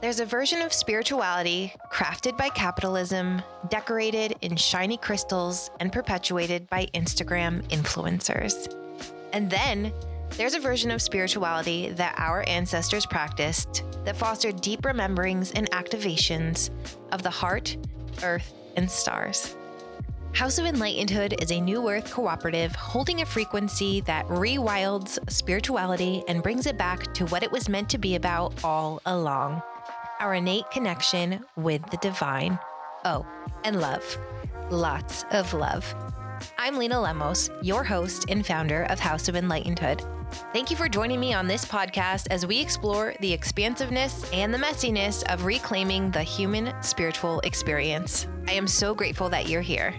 There's a version of spirituality crafted by capitalism, decorated in shiny crystals, and perpetuated by Instagram influencers. And then there's a version of spirituality that our ancestors practiced that fostered deep rememberings and activations of the heart, earth, and stars. House of Enlightenedhood is a New Earth cooperative holding a frequency that rewilds spirituality and brings it back to what it was meant to be about all along our innate connection with the divine. Oh, and love. Lots of love. I'm Lena Lemos, your host and founder of House of Enlightenedhood. Thank you for joining me on this podcast as we explore the expansiveness and the messiness of reclaiming the human spiritual experience. I am so grateful that you're here.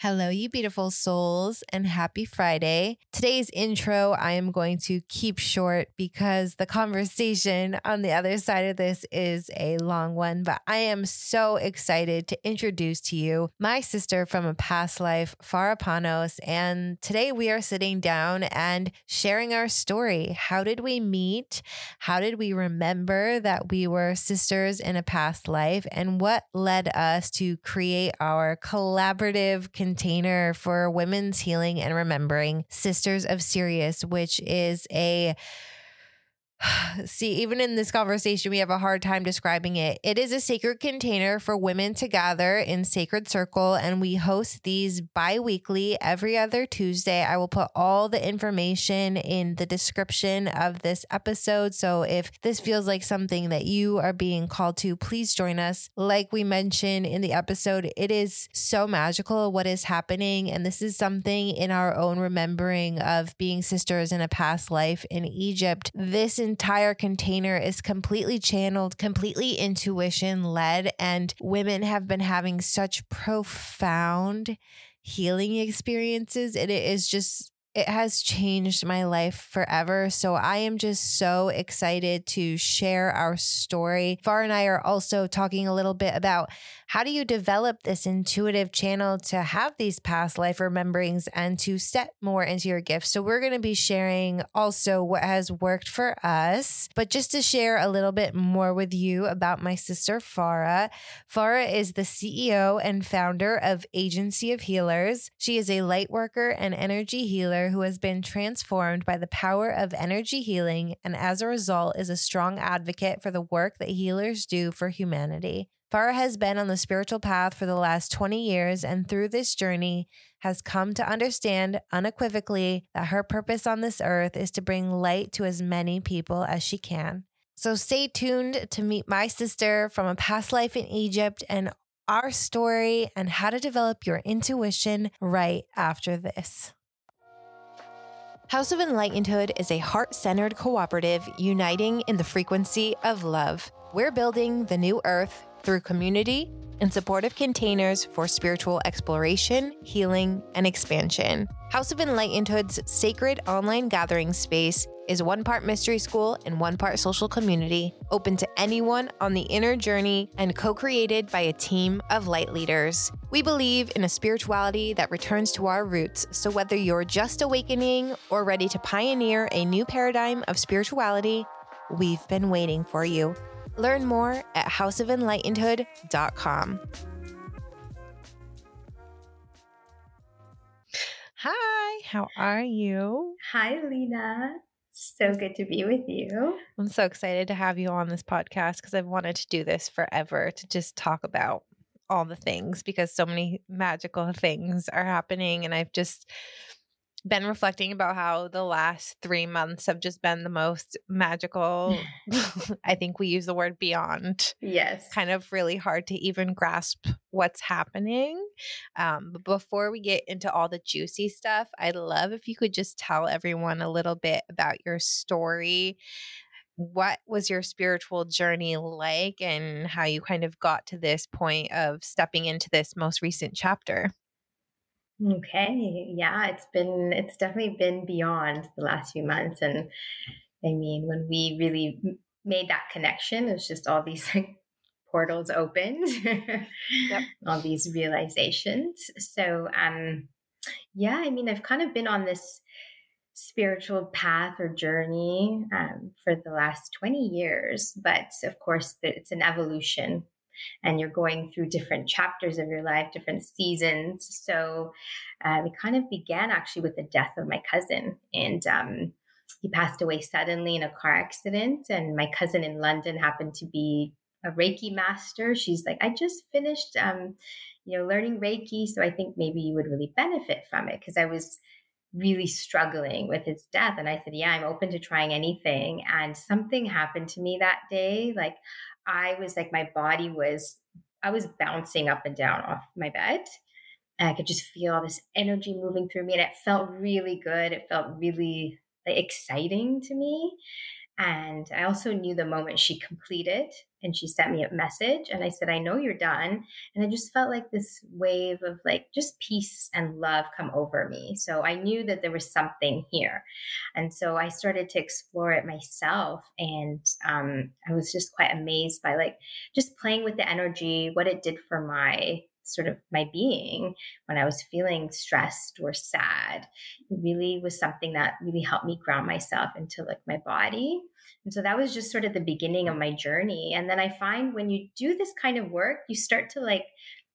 Hello, you beautiful souls, and happy Friday. Today's intro I am going to keep short because the conversation on the other side of this is a long one, but I am so excited to introduce to you my sister from a past life, Farah Panos. And today we are sitting down and sharing our story. How did we meet? How did we remember that we were sisters in a past life? And what led us to create our collaborative container for women's healing and remembering Sisters of Sirius, which is a See, even in this conversation, we have a hard time describing it. It is a sacred container for women to gather in sacred circle, and we host these bi weekly every other Tuesday. I will put all the information in the description of this episode. So if this feels like something that you are being called to, please join us. Like we mentioned in the episode, it is so magical what is happening. And this is something in our own remembering of being sisters in a past life in Egypt. This entire container is completely channeled, completely intuition led, and women have been having such profound healing experiences. And it is just it has changed my life forever. So I am just so excited to share our story. Far and I are also talking a little bit about how do you develop this intuitive channel to have these past life rememberings and to step more into your gifts. So we're going to be sharing also what has worked for us, but just to share a little bit more with you about my sister Farah. Farah is the CEO and founder of Agency of Healers. She is a light worker and energy healer who has been transformed by the power of energy healing and as a result is a strong advocate for the work that healers do for humanity. Farah has been on the spiritual path for the last 20 years and through this journey has come to understand unequivocally that her purpose on this earth is to bring light to as many people as she can. So stay tuned to meet my sister from a past life in Egypt and our story and how to develop your intuition right after this. House of Enlightenedhood is a heart centered cooperative uniting in the frequency of love. We're building the new earth through community and supportive containers for spiritual exploration, healing, and expansion. House of Enlightenedhood's sacred online gathering space is one part mystery school and one part social community, open to anyone on the inner journey and co created by a team of light leaders. We believe in a spirituality that returns to our roots, so whether you're just awakening or ready to pioneer a new paradigm of spirituality, we've been waiting for you. Learn more at houseofenlightenedhood.com. Hi, how are you? Hi, Lena. So good to be with you. I'm so excited to have you on this podcast because I've wanted to do this forever to just talk about all the things because so many magical things are happening. And I've just been reflecting about how the last three months have just been the most magical. I think we use the word beyond. Yes. Kind of really hard to even grasp what's happening. Um, but before we get into all the juicy stuff, I'd love if you could just tell everyone a little bit about your story. What was your spiritual journey like, and how you kind of got to this point of stepping into this most recent chapter? Okay. Yeah, it's been, it's definitely been beyond the last few months. And I mean, when we really made that connection, it's just all these like portals opened, yep. all these realizations. So, um, yeah, I mean, I've kind of been on this spiritual path or journey um, for the last 20 years, but of course, it's an evolution and you're going through different chapters of your life, different seasons. So uh, it kind of began actually with the death of my cousin. And um, he passed away suddenly in a car accident. And my cousin in London happened to be a Reiki master. She's like, I just finished, um, you know, learning Reiki. So I think maybe you would really benefit from it because I was really struggling with his death. And I said, Yeah, I'm open to trying anything. And something happened to me that day. Like I was like, my body was, I was bouncing up and down off my bed. And I could just feel all this energy moving through me. And it felt really good. It felt really like, exciting to me. And I also knew the moment she completed and she sent me a message and I said, I know you're done. And I just felt like this wave of like just peace and love come over me. So I knew that there was something here. And so I started to explore it myself. And um, I was just quite amazed by like just playing with the energy, what it did for my sort of my being when I was feeling stressed or sad. It really was something that really helped me ground myself into like my body. And so that was just sort of the beginning of my journey. And then I find when you do this kind of work, you start to like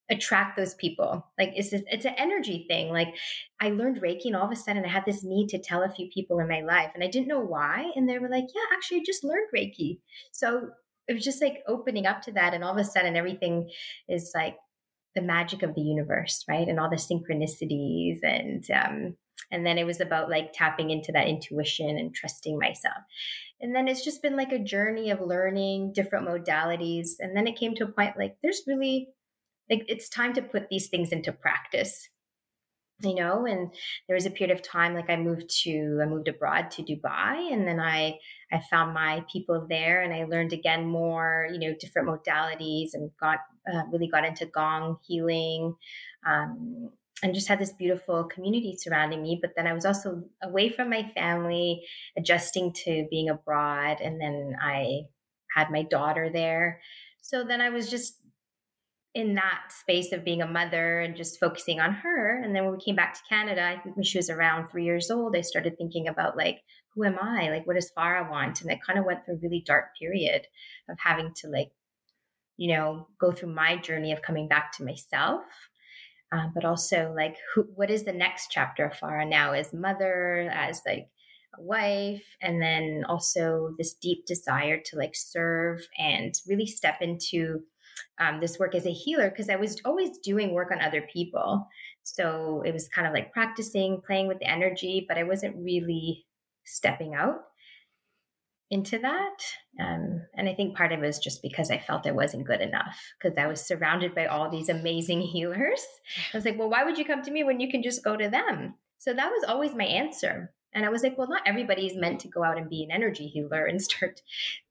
attract those people. Like it's it's an energy thing. Like I learned Reiki and all of a sudden I had this need to tell a few people in my life and I didn't know why. And they were like, yeah, actually I just learned Reiki. So it was just like opening up to that and all of a sudden everything is like the magic of the universe, right? And all the synchronicities and um, and then it was about like tapping into that intuition and trusting myself. And then it's just been like a journey of learning different modalities. And then it came to a point like there's really like it's time to put these things into practice you know and there was a period of time like i moved to i moved abroad to dubai and then i i found my people there and i learned again more you know different modalities and got uh, really got into gong healing um, and just had this beautiful community surrounding me but then i was also away from my family adjusting to being abroad and then i had my daughter there. So then i was just in that space of being a mother and just focusing on her. And then when we came back to Canada, I think when she was around three years old, I started thinking about like, who am I? Like, what does Farah want? And I kind of went through a really dark period of having to like, you know, go through my journey of coming back to myself. Uh, but also like, who, what is the next chapter of Farah now as mother, as like a wife, and then also this deep desire to like serve and really step into um, this work as a healer because I was always doing work on other people. So it was kind of like practicing, playing with the energy, but I wasn't really stepping out into that. Um, and I think part of it was just because I felt I wasn't good enough because I was surrounded by all these amazing healers. I was like, well, why would you come to me when you can just go to them? So that was always my answer. And I was like, well, not everybody is meant to go out and be an energy healer and start,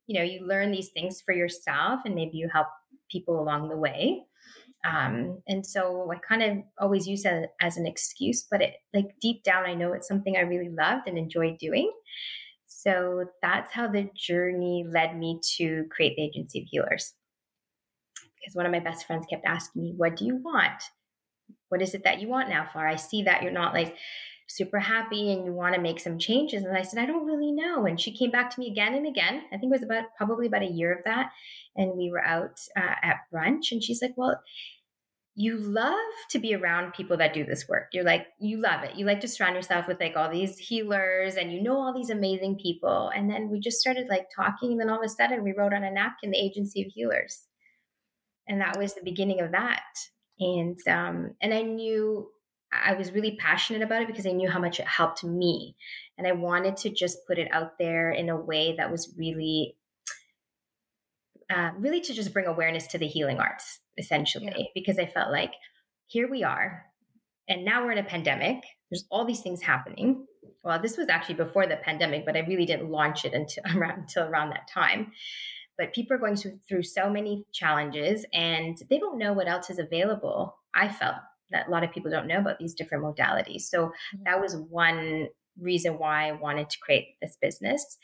you know, you learn these things for yourself and maybe you help people along the way. Um, and so I kind of always use it as an excuse, but it like deep down, I know it's something I really loved and enjoyed doing. So that's how the journey led me to create the Agency of Healers. Because one of my best friends kept asking me, What do you want? What is it that you want now, Far? I see that you're not like super happy and you want to make some changes. And I said, I don't really know. And she came back to me again and again. I think it was about probably about a year of that. And we were out uh, at brunch and she's like, Well, you love to be around people that do this work. You're like, you love it. You like to surround yourself with like all these healers and you know all these amazing people. And then we just started like talking. And then all of a sudden we wrote on a napkin the Agency of Healers. And that was the beginning of that. And um, and I knew I was really passionate about it because I knew how much it helped me. And I wanted to just put it out there in a way that was really, uh, really to just bring awareness to the healing arts, essentially, yeah. because I felt like here we are. And now we're in a pandemic. There's all these things happening. Well, this was actually before the pandemic, but I really didn't launch it until around, until around that time. But people are going through so many challenges and they don't know what else is available. I felt that a lot of people don't know about these different modalities. So mm-hmm. that was one reason why I wanted to create this business.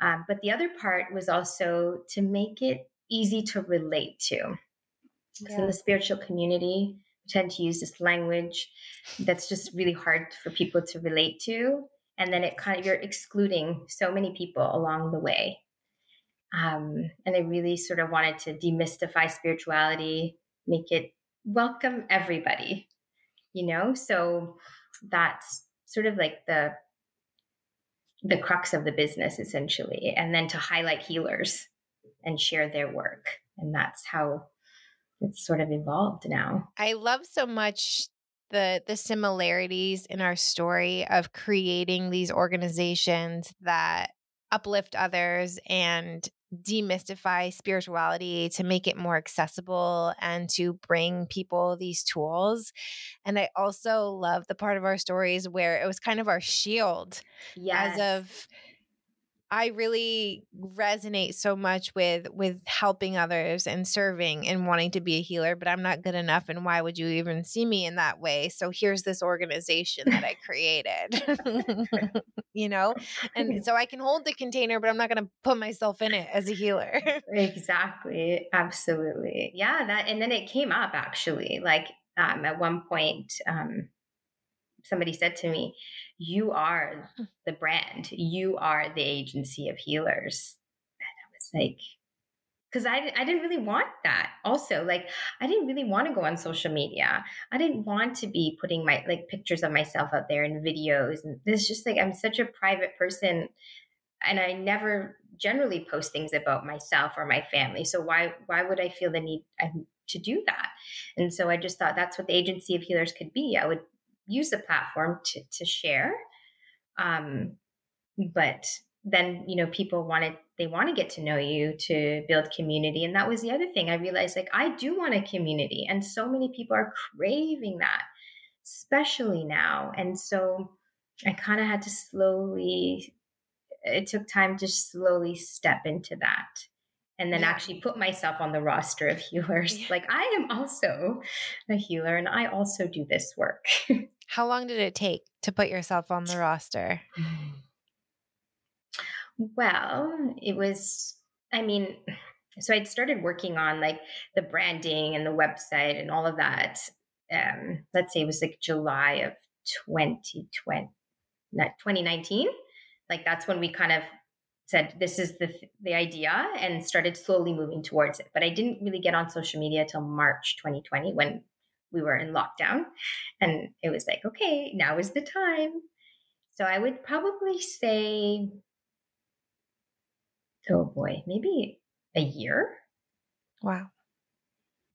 Um, but the other part was also to make it easy to relate to. Because yeah. in the spiritual community, we tend to use this language that's just really hard for people to relate to and then it kind of you're excluding so many people along the way um, and i really sort of wanted to demystify spirituality make it welcome everybody you know so that's sort of like the the crux of the business essentially and then to highlight healers and share their work and that's how it's sort of evolved now. I love so much the the similarities in our story of creating these organizations that uplift others and demystify spirituality to make it more accessible and to bring people these tools. And I also love the part of our stories where it was kind of our shield yes. as of I really resonate so much with with helping others and serving and wanting to be a healer, but I'm not good enough and why would you even see me in that way? So here's this organization that I created. you know? And so I can hold the container, but I'm not going to put myself in it as a healer. exactly. Absolutely. Yeah, that and then it came up actually. Like um, at one point um, somebody said to me, You are hmm. the brand, you are the agency of healers. And I was like, because I, I didn't really want that. Also like i didn't really want to go on social media. I didn't want to be putting my like pictures of myself out there in videos and it's just like i'm such a private person and i never generally post things about myself or my family. So why why would i feel the need um, to do that? And so i just thought that's what the agency of healers could be. I would use the platform to, to share. Um, but then, you know, people wanted, they want to get to know you to build community. And that was the other thing I realized like, I do want a community. And so many people are craving that, especially now. And so I kind of had to slowly, it took time to slowly step into that and then yeah. actually put myself on the roster of healers. Yeah. Like I am also a healer and I also do this work. How long did it take to put yourself on the roster? Well, it was, I mean, so I'd started working on like the branding and the website and all of that. Um, let's say it was like July of 2020, 2019. Like that's when we kind of said this is the the idea and started slowly moving towards it. But I didn't really get on social media till March 2020 when we were in lockdown. And it was like, okay, now is the time. So I would probably say, oh boy, maybe a year. Wow.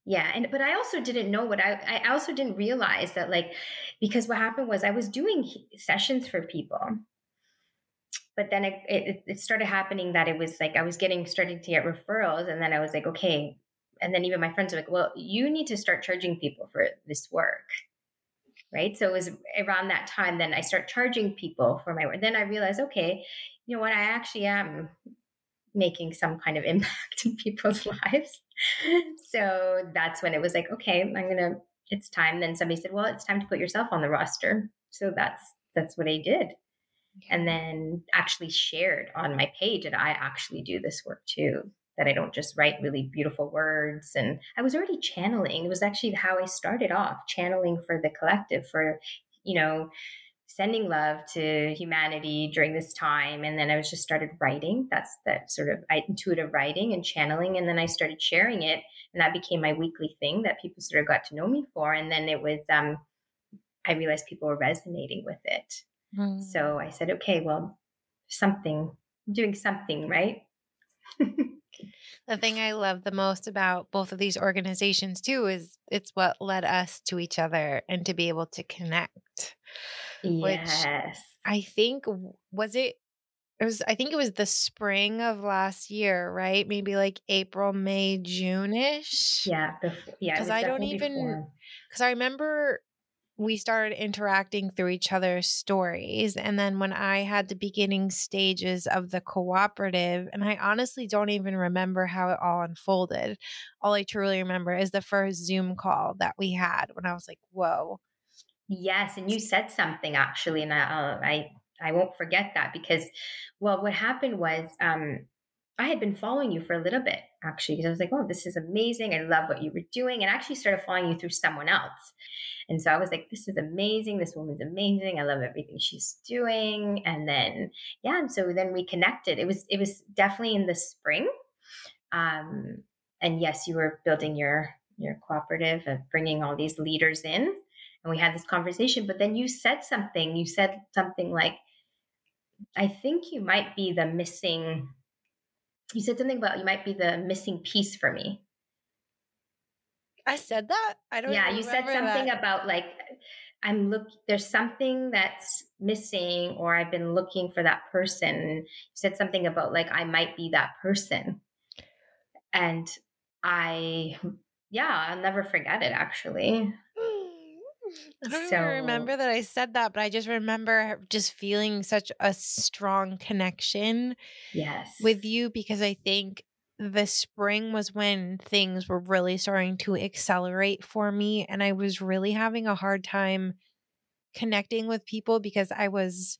Yeah, and but I also didn't know what I I also didn't realize that like because what happened was I was doing sessions for people. But then it, it, it started happening that it was like I was getting starting to get referrals and then I was like okay, and then even my friends were like, well, you need to start charging people for this work. Right. So it was around that time, then I start charging people for my work. Then I realized, okay, you know what? I actually am making some kind of impact in people's lives. so that's when it was like, okay, I'm to, it's time. Then somebody said, well, it's time to put yourself on the roster. So that's, that's what I did. And then actually shared on my page that I actually do this work too that I don't just write really beautiful words. And I was already channeling. It was actually how I started off channeling for the collective, for, you know, sending love to humanity during this time. And then I was just started writing. That's that sort of intuitive writing and channeling. And then I started sharing it. And that became my weekly thing that people sort of got to know me for. And then it was, um, I realized people were resonating with it. Mm. So I said, okay, well, something, doing something, right? the thing I love the most about both of these organizations too is it's what led us to each other and to be able to connect. Yes. I think was it it was I think it was the spring of last year, right? Maybe like April, May, June-ish. Yeah, before, yeah. Because I don't even because I remember we started interacting through each other's stories. And then when I had the beginning stages of the cooperative, and I honestly don't even remember how it all unfolded. All I truly remember is the first Zoom call that we had when I was like, whoa. Yes. And you said something actually, and I, I, I won't forget that because, well, what happened was, um, I had been following you for a little bit actually because I was like, oh, this is amazing. I love what you were doing. And I actually started following you through someone else. And so I was like, this is amazing. This woman's amazing. I love everything she's doing. And then, yeah. And so then we connected. It was, it was definitely in the spring. Um, and yes, you were building your, your cooperative and bringing all these leaders in. And we had this conversation, but then you said something, you said something like, I think you might be the missing you said something about you might be the missing piece for me. I said that. I don't. Yeah, you said something that. about like I'm look. There's something that's missing, or I've been looking for that person. You said something about like I might be that person, and I, yeah, I'll never forget it. Actually, I don't so, remember that I said that, but I just remember just feeling such a strong connection yes. with you because I think the spring was when things were really starting to accelerate for me and I was really having a hard time connecting with people because I was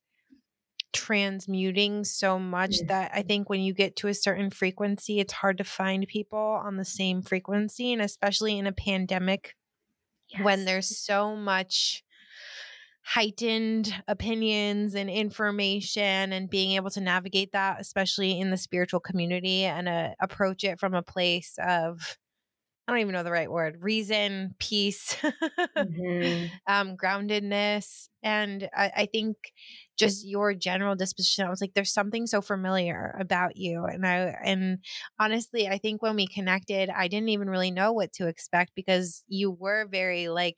transmuting so much mm-hmm. that I think when you get to a certain frequency it's hard to find people on the same frequency and especially in a pandemic yes. when there's so much heightened opinions and information and being able to navigate that especially in the spiritual community and uh, approach it from a place of I don't even know the right word reason, peace, mm-hmm. um, groundedness. And I, I, think just your general disposition, I was like, there's something so familiar about you. And I, and honestly, I think when we connected, I didn't even really know what to expect because you were very like,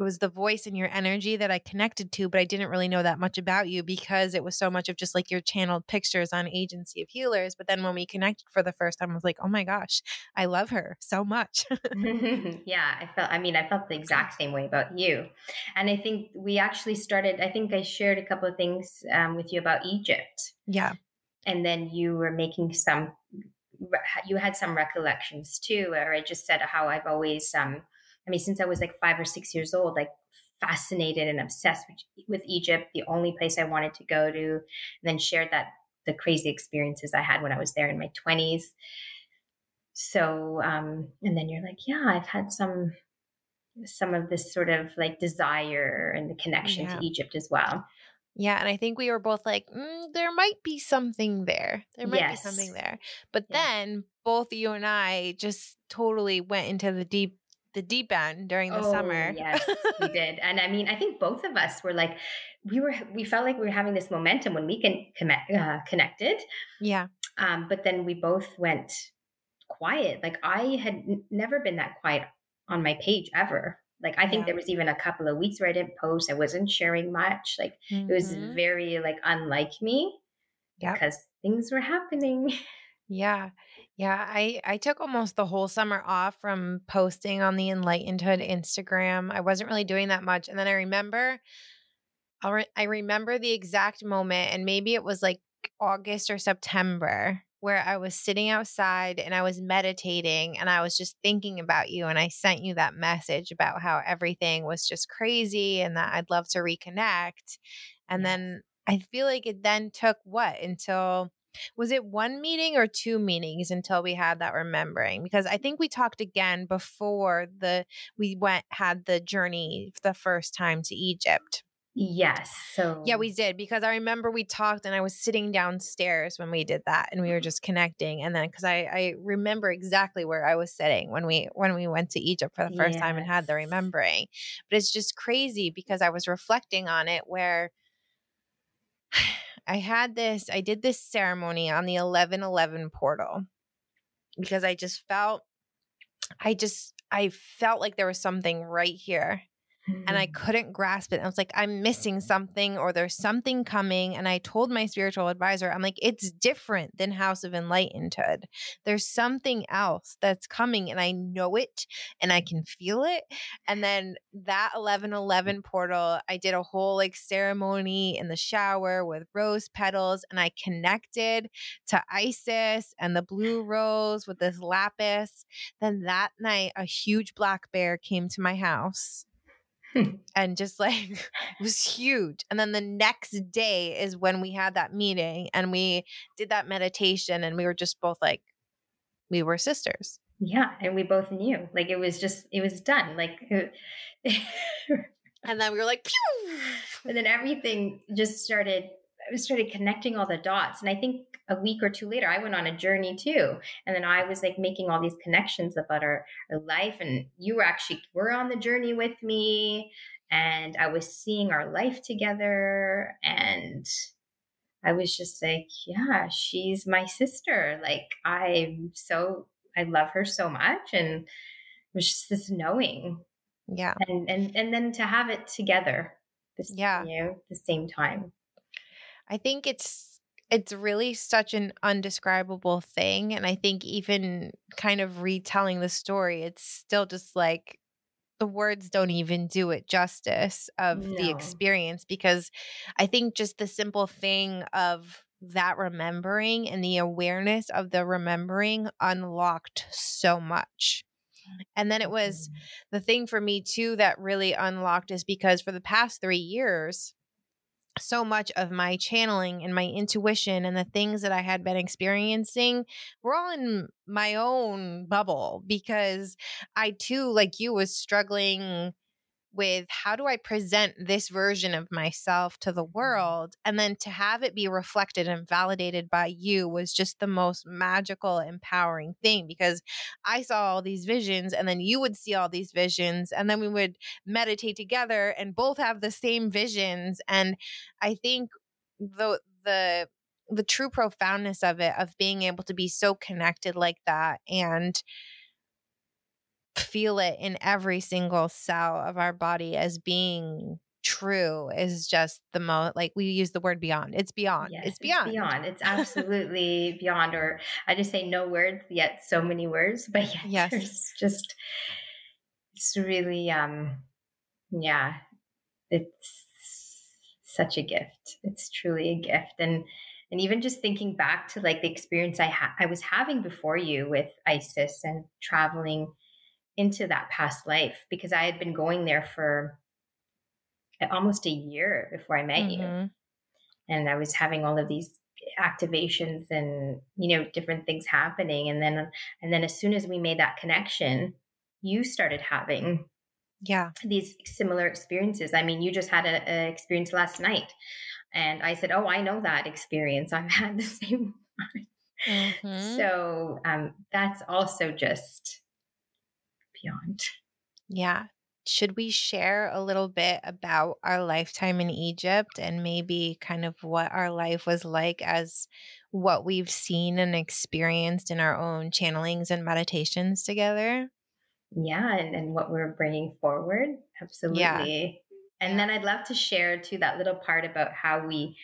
it was the voice and your energy that I connected to, but I didn't really know that much about you because it was so much of just like your channeled pictures on Agency of Healers. But then when we connected for the first time, I was like, oh my gosh, I love her so much. yeah, I felt, I mean, I felt the exact same way about you. And I think we actually started, I think I shared a couple of things um, with you about Egypt. Yeah. And then you were making some, you had some recollections too, where I just said how I've always, um, I mean, since I was like five or six years old, like fascinated and obsessed with, with Egypt, the only place I wanted to go to, and then shared that the crazy experiences I had when I was there in my 20s. So, um, and then you're like, yeah, I've had some some of this sort of like desire and the connection yeah. to Egypt as well. Yeah, and I think we were both like, mm, there might be something there. There might yes. be something there. But yeah. then both you and I just totally went into the deep the deep end during the oh, summer. yes, we did. And I mean, I think both of us were like, we were, we felt like we were having this momentum when we can connect, uh, connected. Yeah. Um, but then we both went quiet. Like I had n- never been that quiet on my page ever. Like I think yeah. there was even a couple of weeks where I didn't post. I wasn't sharing much. Like mm-hmm. it was mm-hmm. very like unlike me. Yeah. Because things were happening. Yeah. Yeah, I I took almost the whole summer off from posting on the Enlightenedhood Instagram. I wasn't really doing that much, and then I remember, I re- I remember the exact moment, and maybe it was like August or September, where I was sitting outside and I was meditating, and I was just thinking about you, and I sent you that message about how everything was just crazy, and that I'd love to reconnect, and then I feel like it then took what until was it one meeting or two meetings until we had that remembering? Because I think we talked again before the we went had the journey the first time to Egypt. Yes. So Yeah, we did because I remember we talked and I was sitting downstairs when we did that and we were mm-hmm. just connecting and then cuz I I remember exactly where I was sitting when we when we went to Egypt for the first yes. time and had the remembering. But it's just crazy because I was reflecting on it where I had this, I did this ceremony on the 1111 portal because I just felt, I just, I felt like there was something right here and I mm. couldn't grasp it. I was like, I'm missing something or there's something coming. And I told my spiritual advisor, I'm like, it's different than House of Enlightenedhood. There's something else that's coming and I know it and I can feel it. And then that 1111 portal, I did a whole like ceremony in the shower with rose petals and I connected to Isis and the blue rose with this lapis. Then that night, a huge black bear came to my house Hmm. and just like it was huge. And then the next day is when we had that meeting and we did that meditation and we were just both like we were sisters. Yeah, and we both knew. Like it was just it was done. Like and then we were like Pew! and then everything just started I started connecting all the dots. And I think a week or two later, I went on a journey too. And then I was like making all these connections about our, our life. And you were actually were on the journey with me. And I was seeing our life together. And I was just like, yeah, she's my sister. Like I'm so I love her so much. And it was just this knowing. Yeah. And and and then to have it together. This, yeah. You know, the same time. I think it's it's really such an undescribable thing and I think even kind of retelling the story it's still just like the words don't even do it justice of no. the experience because I think just the simple thing of that remembering and the awareness of the remembering unlocked so much. And then it was mm-hmm. the thing for me too that really unlocked is because for the past three years, so much of my channeling and my intuition and the things that I had been experiencing were all in my own bubble because I too, like you, was struggling with how do I present this version of myself to the mm-hmm. world? And then to have it be reflected and validated by you was just the most magical, empowering thing because I saw all these visions and then you would see all these visions and then we would meditate together and both have the same visions. And I think the, the, the true profoundness of it, of being able to be so connected like that and feel it in every single cell of our body as being true is just the most like we use the word beyond it's beyond yes, it's beyond it's beyond it's absolutely beyond or i just say no words yet so many words but yes, yes. just it's really um yeah it's such a gift it's truly a gift and and even just thinking back to like the experience i had i was having before you with isis and traveling into that past life because I had been going there for almost a year before I met mm-hmm. you. And I was having all of these activations and you know different things happening and then and then as soon as we made that connection you started having yeah these similar experiences i mean you just had an experience last night and i said oh i know that experience i've had the same mm-hmm. so um, that's also just beyond. Yeah. Should we share a little bit about our lifetime in Egypt and maybe kind of what our life was like as what we've seen and experienced in our own channelings and meditations together? Yeah, and, and what we're bringing forward. Absolutely. Yeah. And then I'd love to share too that little part about how we,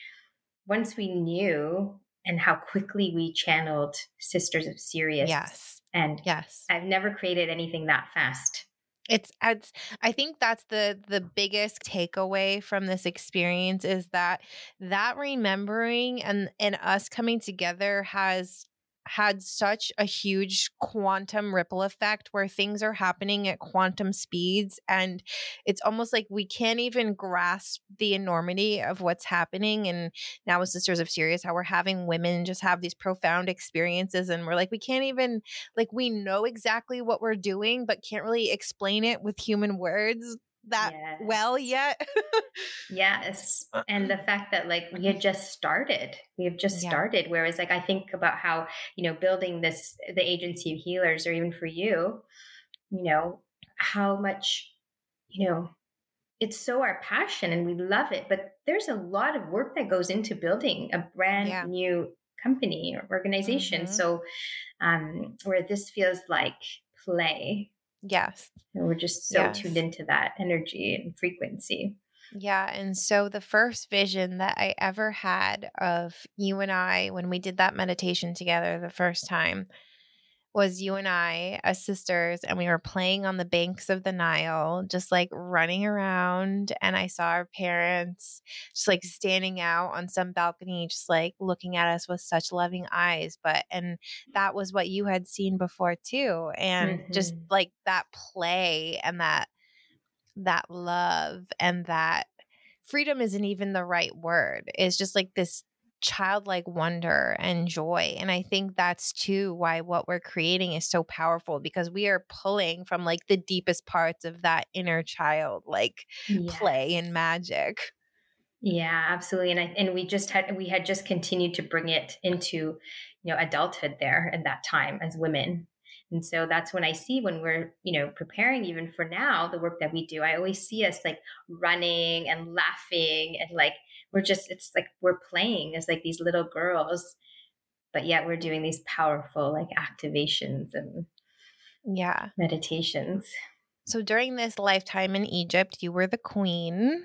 once we knew and how quickly we channeled Sisters of Sirius. Yes and yes, I've never created anything that fast. It's, it's I think that's the the biggest takeaway from this experience is that that remembering and and us coming together has had such a huge quantum ripple effect where things are happening at quantum speeds and it's almost like we can't even grasp the enormity of what's happening and now with sisters of sirius how we're having women just have these profound experiences and we're like we can't even like we know exactly what we're doing but can't really explain it with human words that yes. well yet. yes. And the fact that like we had just started, we have just yeah. started. Whereas like I think about how, you know, building this, the agency of healers, or even for you, you know, how much, you know, it's so our passion and we love it, but there's a lot of work that goes into building a brand yeah. new company or organization. Mm-hmm. So, um, where this feels like play Yes. And we're just so yes. tuned into that energy and frequency. Yeah. And so the first vision that I ever had of you and I when we did that meditation together the first time was you and I as sisters, and we were playing on the banks of the Nile, just like running around. And I saw our parents just like standing out on some balcony, just like looking at us with such loving eyes. But, and that was what you had seen before too. And mm-hmm. just like that play and that that love and that freedom isn't even the right word. It's just like this childlike wonder and joy. And I think that's too why what we're creating is so powerful because we are pulling from like the deepest parts of that inner child, like yes. play and magic. Yeah, absolutely. And I and we just had we had just continued to bring it into, you know, adulthood there at that time as women. And so that's when I see when we're, you know, preparing even for now, the work that we do, I always see us like running and laughing and like we're just it's like we're playing as like these little girls, but yet we're doing these powerful like activations and yeah, meditations. So during this lifetime in Egypt, you were the queen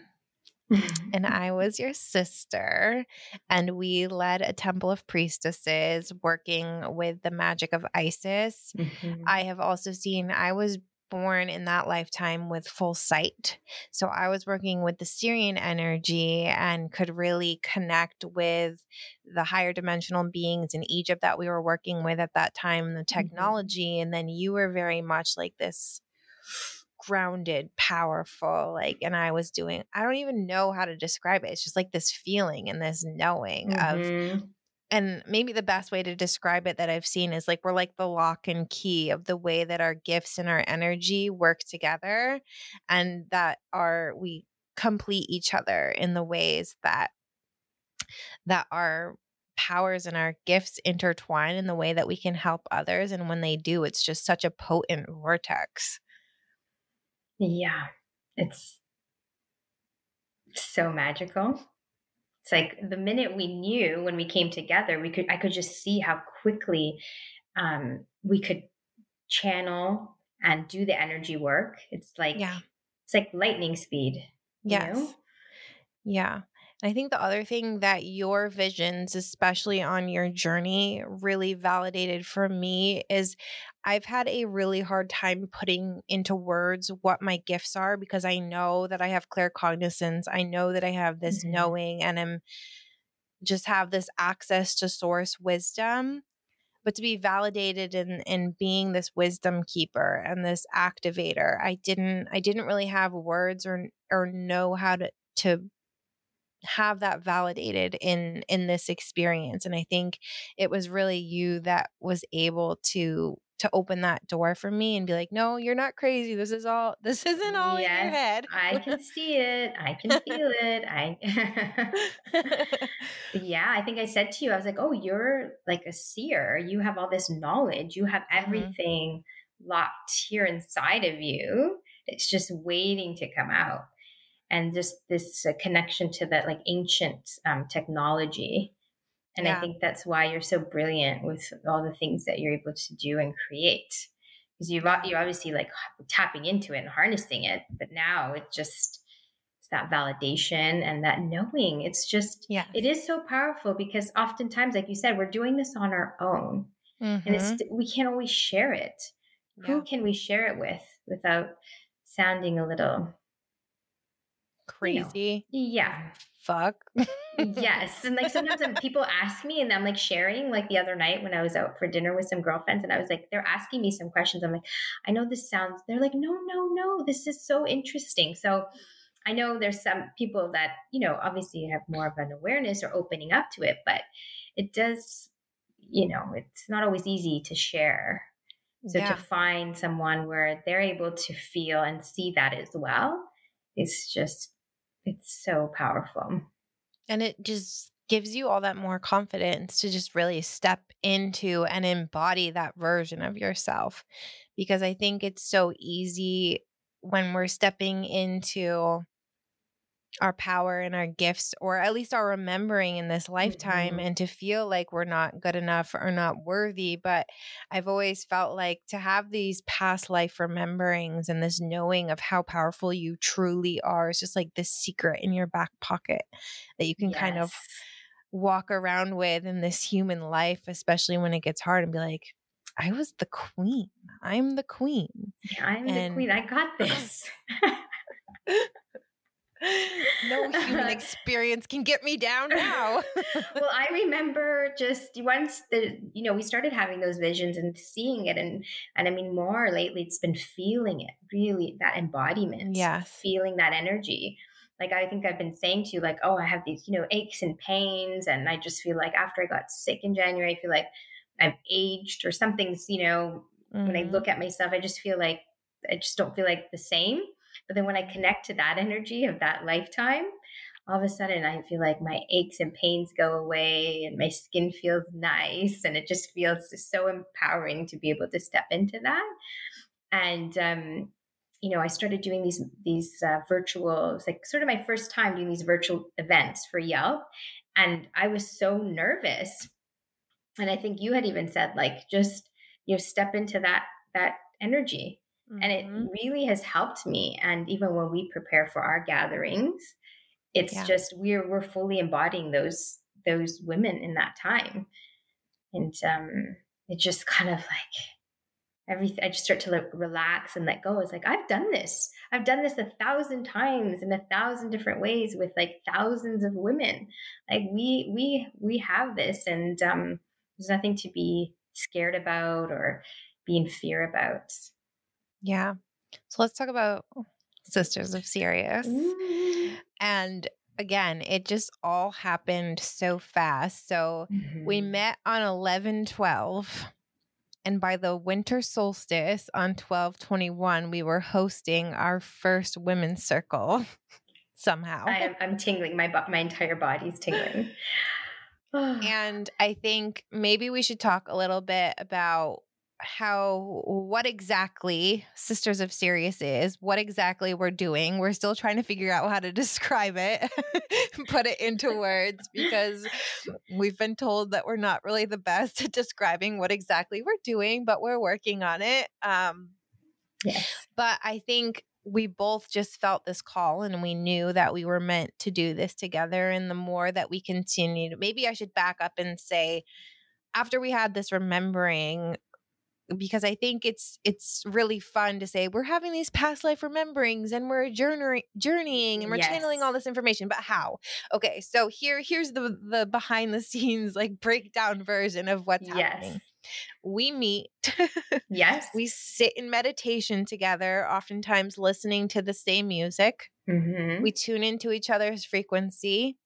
and I was your sister. And we led a temple of priestesses working with the magic of Isis. Mm-hmm. I have also seen, I was born in that lifetime with full sight. So I was working with the Sirian energy and could really connect with the higher dimensional beings in Egypt that we were working with at that time, the mm-hmm. technology. Mm-hmm. And then you were very much like this grounded, powerful, like, and I was doing, I don't even know how to describe it. It's just like this feeling and this knowing mm-hmm. of, and maybe the best way to describe it that I've seen is like we're like the lock and key of the way that our gifts and our energy work together and that are, we complete each other in the ways that, that our powers and our gifts intertwine in the way that we can help others. And when they do, it's just such a potent vortex. Yeah, it's so magical. It's like the minute we knew when we came together, we could I could just see how quickly um, we could channel and do the energy work. It's like yeah. it's like lightning speed. Yes. Know? Yeah. I think the other thing that your visions, especially on your journey, really validated for me is I've had a really hard time putting into words what my gifts are because I know that I have claircognizance. I know that I have this mm-hmm. knowing and I'm just have this access to source wisdom. But to be validated in in being this wisdom keeper and this activator, I didn't I didn't really have words or or know how to to have that validated in in this experience and i think it was really you that was able to to open that door for me and be like no you're not crazy. This is all this isn't all yes, in your head. I can see it. I can feel it. I yeah i think i said to you i was like oh you're like a seer. You have all this knowledge. You have mm-hmm. everything mm-hmm. locked here inside of you. It's just waiting to come out and just this uh, connection to that like ancient um, technology and yeah. i think that's why you're so brilliant with all the things that you're able to do and create because you've you're obviously like tapping into it and harnessing it but now it just it's that validation and that knowing it's just yeah it is so powerful because oftentimes like you said we're doing this on our own mm-hmm. and it's mm-hmm. we can't always share it yeah. who can we share it with without sounding a little crazy. You know, yeah. Fuck. yes. And like sometimes people ask me and I'm like sharing, like the other night when I was out for dinner with some girlfriends and I was like, they're asking me some questions. I'm like, I know this sounds, they're like, no, no, no, this is so interesting. So I know there's some people that, you know, obviously have more of an awareness or opening up to it, but it does, you know, it's not always easy to share. So yeah. to find someone where they're able to feel and see that as well is just it's so powerful. And it just gives you all that more confidence to just really step into and embody that version of yourself. Because I think it's so easy when we're stepping into our power and our gifts, or at least our remembering in this lifetime, mm-hmm. and to feel like we're not good enough or not worthy. But I've always felt like to have these past life rememberings and this knowing of how powerful you truly are is just like this secret in your back pocket that you can yes. kind of walk around with in this human life, especially when it gets hard, and be like, I was the queen. I'm the queen. Yeah, I'm and- the queen. I got this. no human experience can get me down now. well, I remember just once the you know we started having those visions and seeing it, and and I mean more lately, it's been feeling it really that embodiment, yeah, feeling that energy. Like I think I've been saying to you, like, oh, I have these you know aches and pains, and I just feel like after I got sick in January, I feel like I've aged or something's you know mm-hmm. when I mm-hmm. look at myself, I just feel like I just don't feel like the same. But then when I connect to that energy of that lifetime, all of a sudden I feel like my aches and pains go away and my skin feels nice. And it just feels so empowering to be able to step into that. And, um, you know, I started doing these these uh, virtual, it's like sort of my first time doing these virtual events for Yelp, and I was so nervous. And I think you had even said like just you know step into that that energy Mm-hmm. And it mm-hmm. really has helped me. And even when we prepare for our gatherings, it's yeah. just we're we're fully embodying those those women in that time. And um it just kind of like everything I just start to like relax and let go. It's like I've done this. I've done this a thousand times in a thousand different ways with like thousands of women. Like we we we have this and um there's nothing to be scared about or be in fear about. Yeah. So let's talk about Sisters of Sirius. Mm-hmm. And again, it just all happened so fast. So mm-hmm. we met on 11 12. And by the winter solstice on 12 21, we were hosting our first women's circle somehow. I am, I'm tingling. My, my entire body's tingling. and I think maybe we should talk a little bit about how what exactly Sisters of Sirius is, what exactly we're doing. We're still trying to figure out how to describe it, put it into words because we've been told that we're not really the best at describing what exactly we're doing, but we're working on it. Um yes. But I think we both just felt this call and we knew that we were meant to do this together and the more that we continued maybe I should back up and say after we had this remembering because I think it's it's really fun to say we're having these past life rememberings and we're journeying journeying and we're yes. channeling all this information but how okay so here here's the the behind the scenes like breakdown version of what's yes. happening we meet yes we sit in meditation together oftentimes listening to the same music mm-hmm. we tune into each other's frequency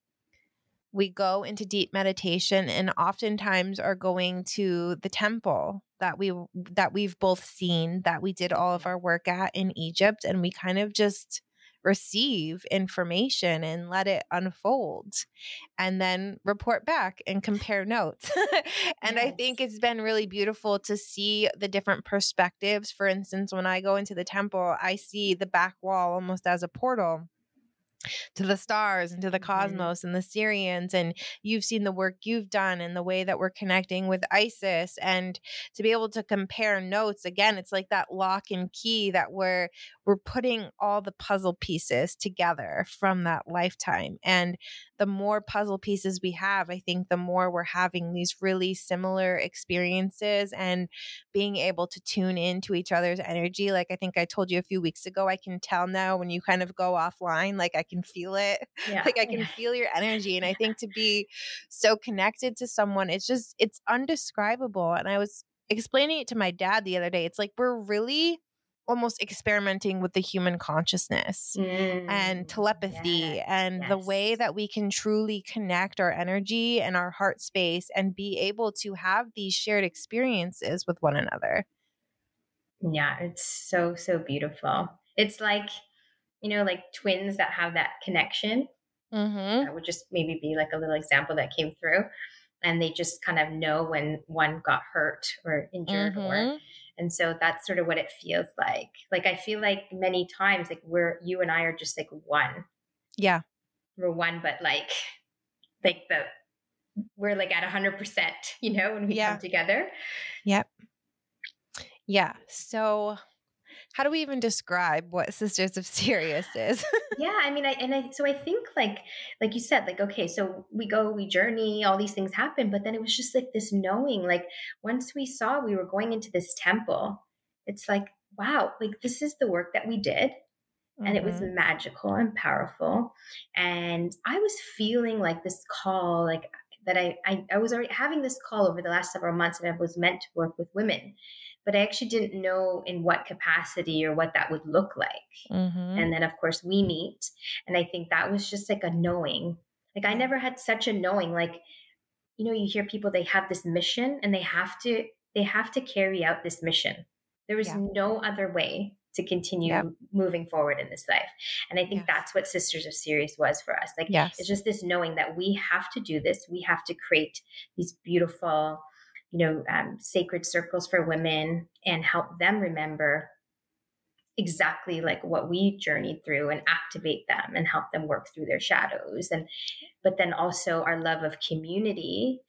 we go into deep meditation and oftentimes are going to the temple that we that we've both seen that we did all of mm-hmm. our work at in Egypt and we kind of just receive information and let it unfold and then report back and compare notes. and yes. I think it's been really beautiful to see the different perspectives. For instance, when I go into the temple, I see the back wall almost as a portal to the stars and to the mm-hmm. cosmos mm-hmm. and the Sirians. And you've seen the work you've done and the way that we're connecting with Isis. And to be able to compare notes again, it's like that lock and key that we're we're putting all the puzzle pieces together from that lifetime. And the more puzzle pieces we have, I think the more we're having these really similar experiences and being able to tune into each other's energy. Like I think I told you a few weeks ago, I can tell now when you kind of go offline, like I can feel it. Yeah. like I can yeah. feel your energy. And I think to be so connected to someone, it's just, it's undescribable. And I was explaining it to my dad the other day. It's like we're really almost experimenting with the human consciousness mm, and telepathy and yes. the way that we can truly connect our energy and our heart space and be able to have these shared experiences with one another. Yeah, it's so, so beautiful. It's like, you know, like twins that have that connection. Mm-hmm. That would just maybe be like a little example that came through. And they just kind of know when one got hurt or injured mm-hmm. or and so that's sort of what it feels like. Like I feel like many times, like we're you and I are just like one. Yeah. We're one, but like like the we're like at a hundred percent, you know, when we yeah. come together. Yep. Yeah. So how do we even describe what Sisters of Sirius is? yeah, I mean, I and I so I think like like you said, like okay, so we go, we journey, all these things happen, but then it was just like this knowing, like once we saw we were going into this temple, it's like wow, like this is the work that we did, Mm-hmm. And it was mm-hmm. magical and powerful. And I was feeling like this call, like that I, I, I was already having this call over the last several months and I was meant to work with women but I actually didn't know in what capacity or what that would look like. Mm-hmm. And then, of course, we meet. And I think that was just like a knowing. Like, I never had such a knowing. Like, you know, you hear people, they have this mission and they have to, they have to carry out this mission. There was yeah. no other way to continue moving forward in this life. And I think yes. that's what Sisters of Sirius was for us. Like, yes. it's just this knowing that we have to do this. We have to create these beautiful, you know, um, sacred circles for women and help them remember exactly like what we journeyed through and activate them and help them work through their shadows and but then also our love of community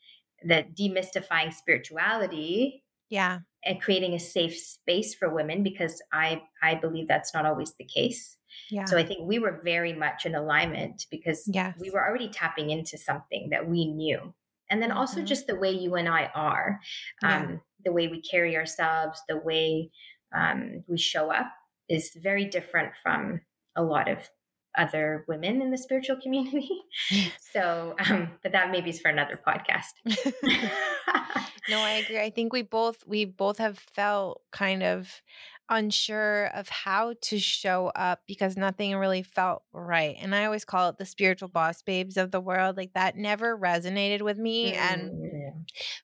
that demystifying spirituality yeah and creating a safe space for women because i i believe that's not always the case yeah. so i think we were very much in alignment because yes. we were already tapping into something that we knew and then also mm-hmm. just the way you and I are, yeah. um, the way we carry ourselves, the way um, we show up is very different from a lot of other women in the spiritual community. so, um, but that maybe is for another podcast. no, I agree. I think we both we both have felt kind of unsure of how to show up because nothing really felt right. And I always call it the spiritual boss babes of the world. Like that never resonated with me. Mm, and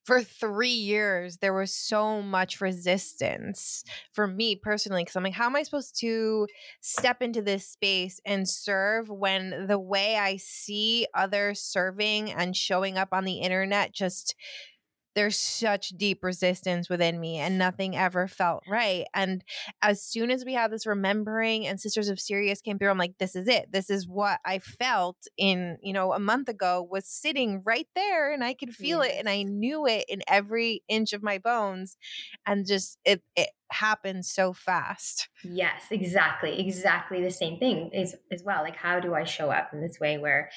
for three years, there was so much resistance for me personally. Cause I'm like, how am I supposed to step into this space and serve when the way I see others serving and showing up on the internet just there's such deep resistance within me and nothing ever felt right. And as soon as we had this remembering and Sisters of Sirius came through, I'm like, this is it. This is what I felt in, you know, a month ago was sitting right there and I could feel it and I knew it in every inch of my bones. And just it it happened so fast. Yes, exactly. Exactly the same thing is as well. Like how do I show up in this way where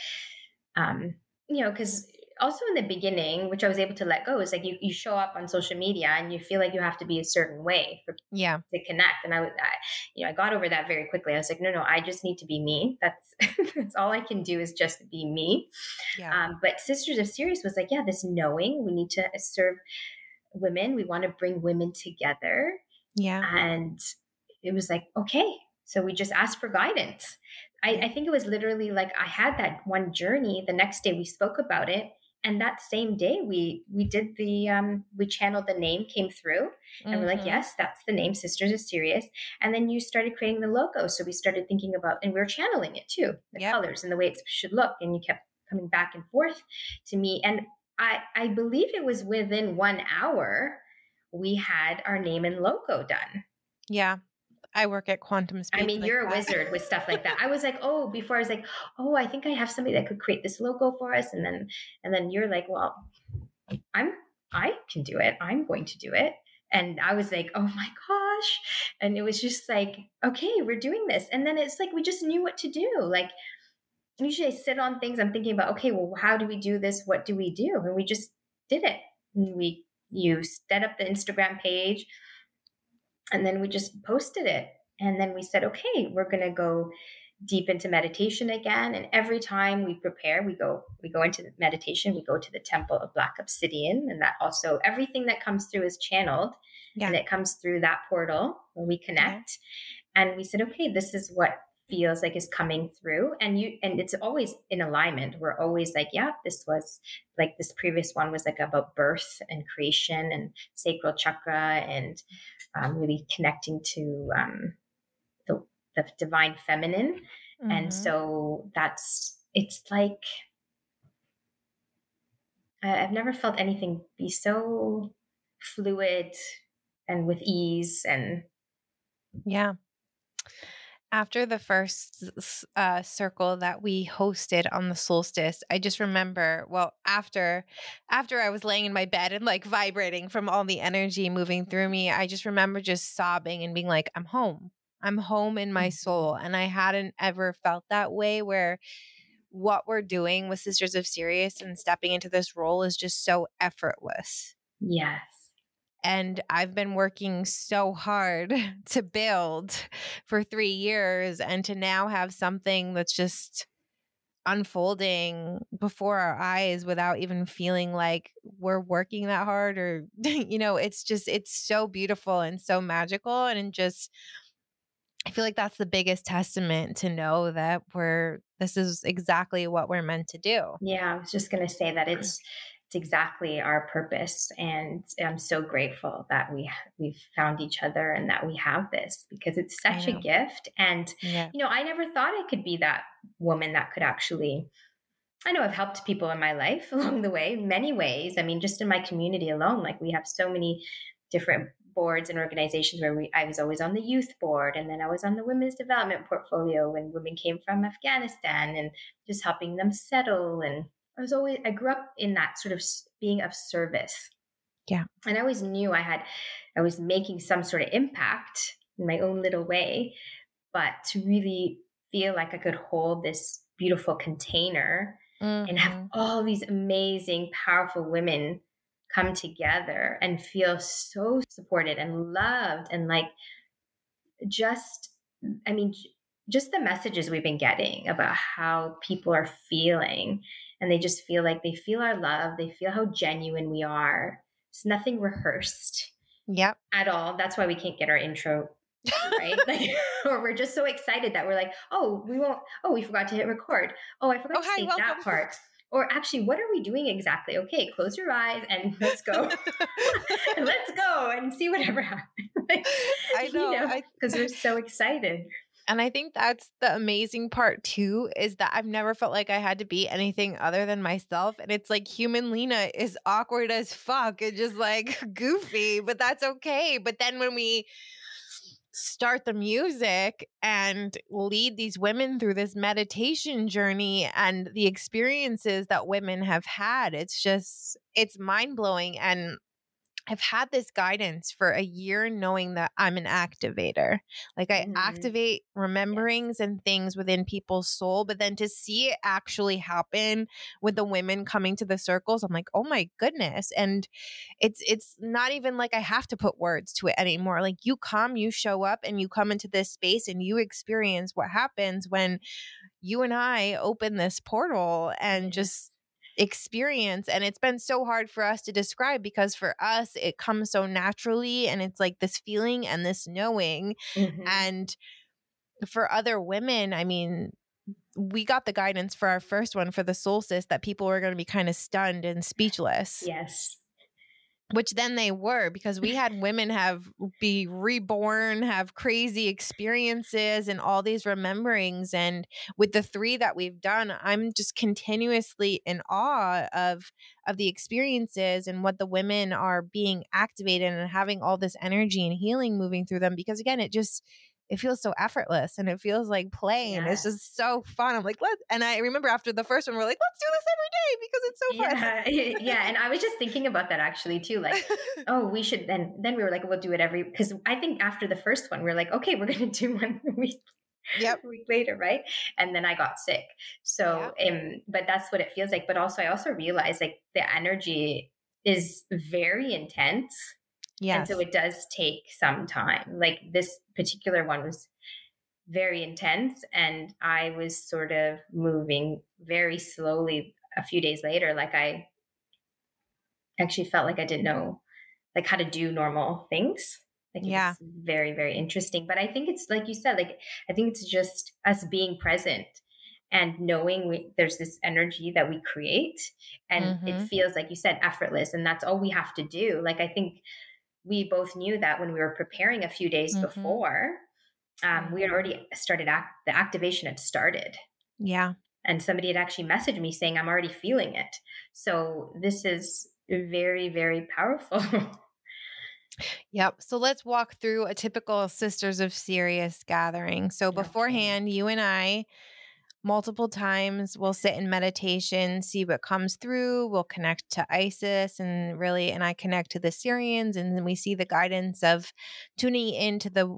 um you know, because also in the beginning, which I was able to let go, is like you, you show up on social media and you feel like you have to be a certain way for yeah to connect. And I was, I, you know, I got over that very quickly. I was like, no, no, I just need to be me. That's that's all I can do is just be me. Yeah. Um, but Sisters of Sirius was like, yeah, this knowing we need to serve women. We want to bring women together. Yeah. And it was like, okay. So we just asked for guidance. I, I think it was literally like I had that one journey. The next day we spoke about it and that same day we we did the um we channeled the name came through and mm-hmm. we're like mm-hmm. yes that's the name sisters of sirius and then you started creating the logo so we started thinking about and we are channeling it too the yep. colors and the way it should look and you kept coming back and forth to me and i i believe it was within one hour we had our name and logo done yeah I work at quantum speed. I mean, like you're that. a wizard with stuff like that. I was like, oh, before I was like, oh, I think I have somebody that could create this logo for us, and then and then you're like, well, I'm I can do it. I'm going to do it. And I was like, oh my gosh. And it was just like, okay, we're doing this. And then it's like we just knew what to do. Like usually I sit on things, I'm thinking about, okay, well, how do we do this? What do we do? And we just did it. And we you set up the Instagram page and then we just posted it. And then we said, okay, we're going to go deep into meditation again. And every time we prepare, we go we go into meditation. We go to the temple of Black Obsidian, and that also everything that comes through is channeled, yeah. and it comes through that portal when we connect. Yeah. And we said, okay, this is what feels like is coming through and you and it's always in alignment. We're always like yeah this was like this previous one was like about birth and creation and sacral chakra and um, really connecting to um, the, the divine feminine. Mm-hmm. and so that's it's like i've never felt anything be so fluid and with ease and yeah after the first uh, circle that we hosted on the solstice i just remember well after after i was laying in my bed and like vibrating from all the energy moving through me i just remember just sobbing and being like i'm home. I'm home in my mm-hmm. soul and i hadn't ever felt that way where what we're doing with sisters of sirius and stepping into this role is just so effortless. Yes and I've been working so hard to build for three years and to now have something that's just unfolding before our eyes without even feeling like we're working that hard or you know it's just it's so beautiful and so magical and just I feel like that's the biggest testament to know that we're this is exactly what we're meant to do. Yeah, I was just going to say that mm. it's it's exactly our purpose and i'm so grateful that we we've found each other and that we have this because it's such a gift and yeah. you know i never thought i could be that woman that could actually i know i've helped people in my life along the way many ways i mean just in my community alone like we have so many different boards and organizations where we, I was always on the youth board and then I was on the women's development portfolio when women came from Afghanistan and just helping them settle and I was always, I grew up in that sort of being of service. Yeah. And I always knew I had, I was making some sort of impact in my own little way. But to really feel like I could hold this beautiful container mm-hmm. and have mm-hmm. all these amazing, powerful women come together and feel so supported and loved and like just, I mean, just the messages we've been getting about how people are feeling and they just feel like they feel our love they feel how genuine we are. It's nothing rehearsed yep. at all. That's why we can't get our intro right like or we're just so excited that we're like oh we won't oh we forgot to hit record. Oh i forgot oh, to hi, say welcome. that part. Or actually what are we doing exactly? Okay close your eyes and let's go. Let's go and see whatever happens. Like, i know because you know, we're so excited and I think that's the amazing part too is that I've never felt like I had to be anything other than myself. And it's like human Lena is awkward as fuck and just like goofy, but that's okay. But then when we start the music and lead these women through this meditation journey and the experiences that women have had, it's just, it's mind blowing. And I've had this guidance for a year knowing that I'm an activator. Like I mm-hmm. activate rememberings and things within people's soul, but then to see it actually happen with the women coming to the circles, I'm like, "Oh my goodness." And it's it's not even like I have to put words to it anymore. Like you come, you show up and you come into this space and you experience what happens when you and I open this portal and just experience and it's been so hard for us to describe because for us it comes so naturally and it's like this feeling and this knowing mm-hmm. and for other women i mean we got the guidance for our first one for the solstice that people were going to be kind of stunned and speechless yes which then they were because we had women have be reborn have crazy experiences and all these rememberings and with the three that we've done i'm just continuously in awe of of the experiences and what the women are being activated and having all this energy and healing moving through them because again it just it feels so effortless and it feels like playing. Yes. It's just so fun. I'm like, let and I remember after the first one, we're like, let's do this every day because it's so fun. Yeah. yeah. And I was just thinking about that actually too. Like, oh, we should then then we were like, we'll do it every because I think after the first one, we are like, okay, we're gonna do one week. Yep. a week later, right? And then I got sick. So um, but that's what it feels like. But also I also realized like the energy is very intense yeah. And so it does take some time. Like this particular one was very intense and I was sort of moving very slowly a few days later like I actually felt like I didn't know like how to do normal things. Like yeah. very very interesting, but I think it's like you said like I think it's just us being present and knowing we, there's this energy that we create and mm-hmm. it feels like you said effortless and that's all we have to do. Like I think we both knew that when we were preparing a few days mm-hmm. before, um, we had already started, act- the activation had started. Yeah. And somebody had actually messaged me saying, I'm already feeling it. So this is very, very powerful. Yep. So let's walk through a typical Sisters of Sirius gathering. So beforehand, you and I multiple times. We'll sit in meditation, see what comes through. We'll connect to Isis and really, and I connect to the Sirians. and then we see the guidance of tuning into the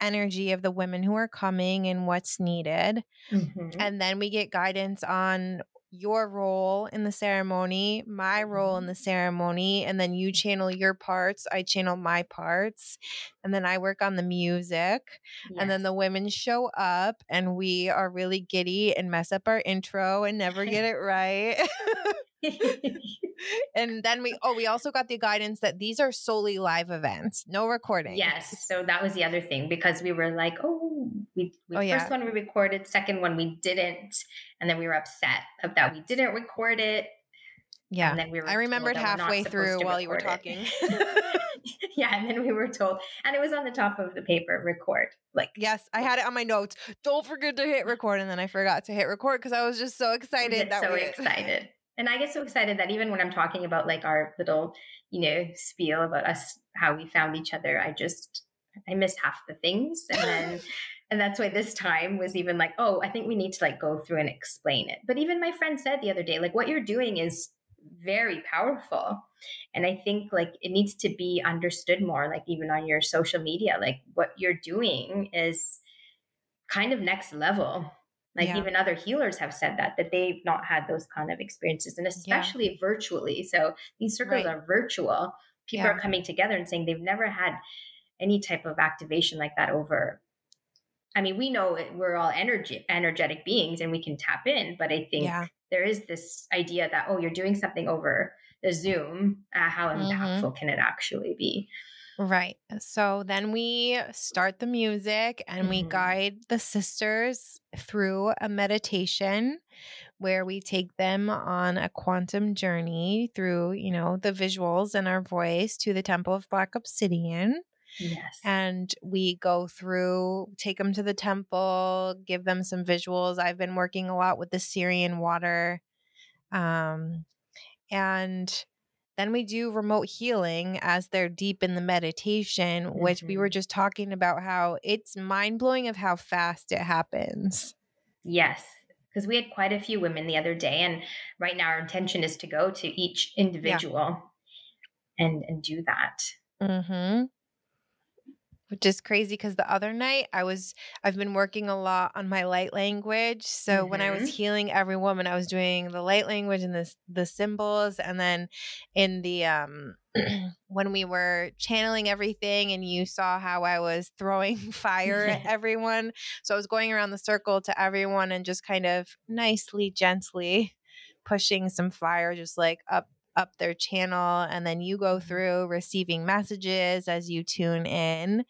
energy of the women who are coming and what's needed. Mm-hmm. And then we get guidance on your role in the ceremony, my role in the mm-hmm. ceremony, and then you channel your parts, I channel my parts, and then I work on the music. Yes. And then the women show up and we are really giddy and mess up our intro and never get it right. and then we oh we also got the guidance that these are solely live events no recording yes so that was the other thing because we were like oh we, we oh, first yeah. one we recorded second one we didn't and then we were upset that we didn't record it yeah and then we were i remembered halfway through while you were talking. Yeah and then we were told and it was on the top of the paper record like yes i had it on my notes don't forget to hit record and then i forgot to hit record because i was just so excited that so we excited and I get so excited that even when I'm talking about like our little, you know, spiel about us, how we found each other, I just, I miss half the things. And then, and that's why this time was even like, oh, I think we need to like go through and explain it. But even my friend said the other day, like, what you're doing is very powerful. And I think like it needs to be understood more, like even on your social media, like what you're doing is kind of next level like yeah. even other healers have said that that they've not had those kind of experiences and especially yeah. virtually so these circles right. are virtual people yeah. are coming together and saying they've never had any type of activation like that over i mean we know we're all energy energetic beings and we can tap in but i think there is this idea that oh you're doing something over the zoom uh, how mm-hmm. impactful mm-hmm. can it actually be Right. So then we start the music and mm-hmm. we guide the sisters through a meditation where we take them on a quantum journey through, you know, the visuals and our voice to the Temple of Black Obsidian. Yes. And we go through, take them to the temple, give them some visuals. I've been working a lot with the Sirian water. Um, and then we do remote healing as they're deep in the meditation, mm-hmm. which we were mm-hmm. just talking about how it's mind blowing of how fast it happens. Yes, because we had quite a few women the other day, and right now our intention is to go to each individual yeah. and and do that. Mm-hmm which is crazy because the other night I was I've been working a lot on my light language. So mm-hmm. when I was mm-hmm. healing every woman, I was doing the light language and the the symbols, and then in the um when we were channeling everything, and you saw how I was throwing fire at everyone. So I was going around the circle to everyone and just kind of nicely, gently pushing some fire just like up up their channel and then you go mm-hmm. through receiving messages as you tune in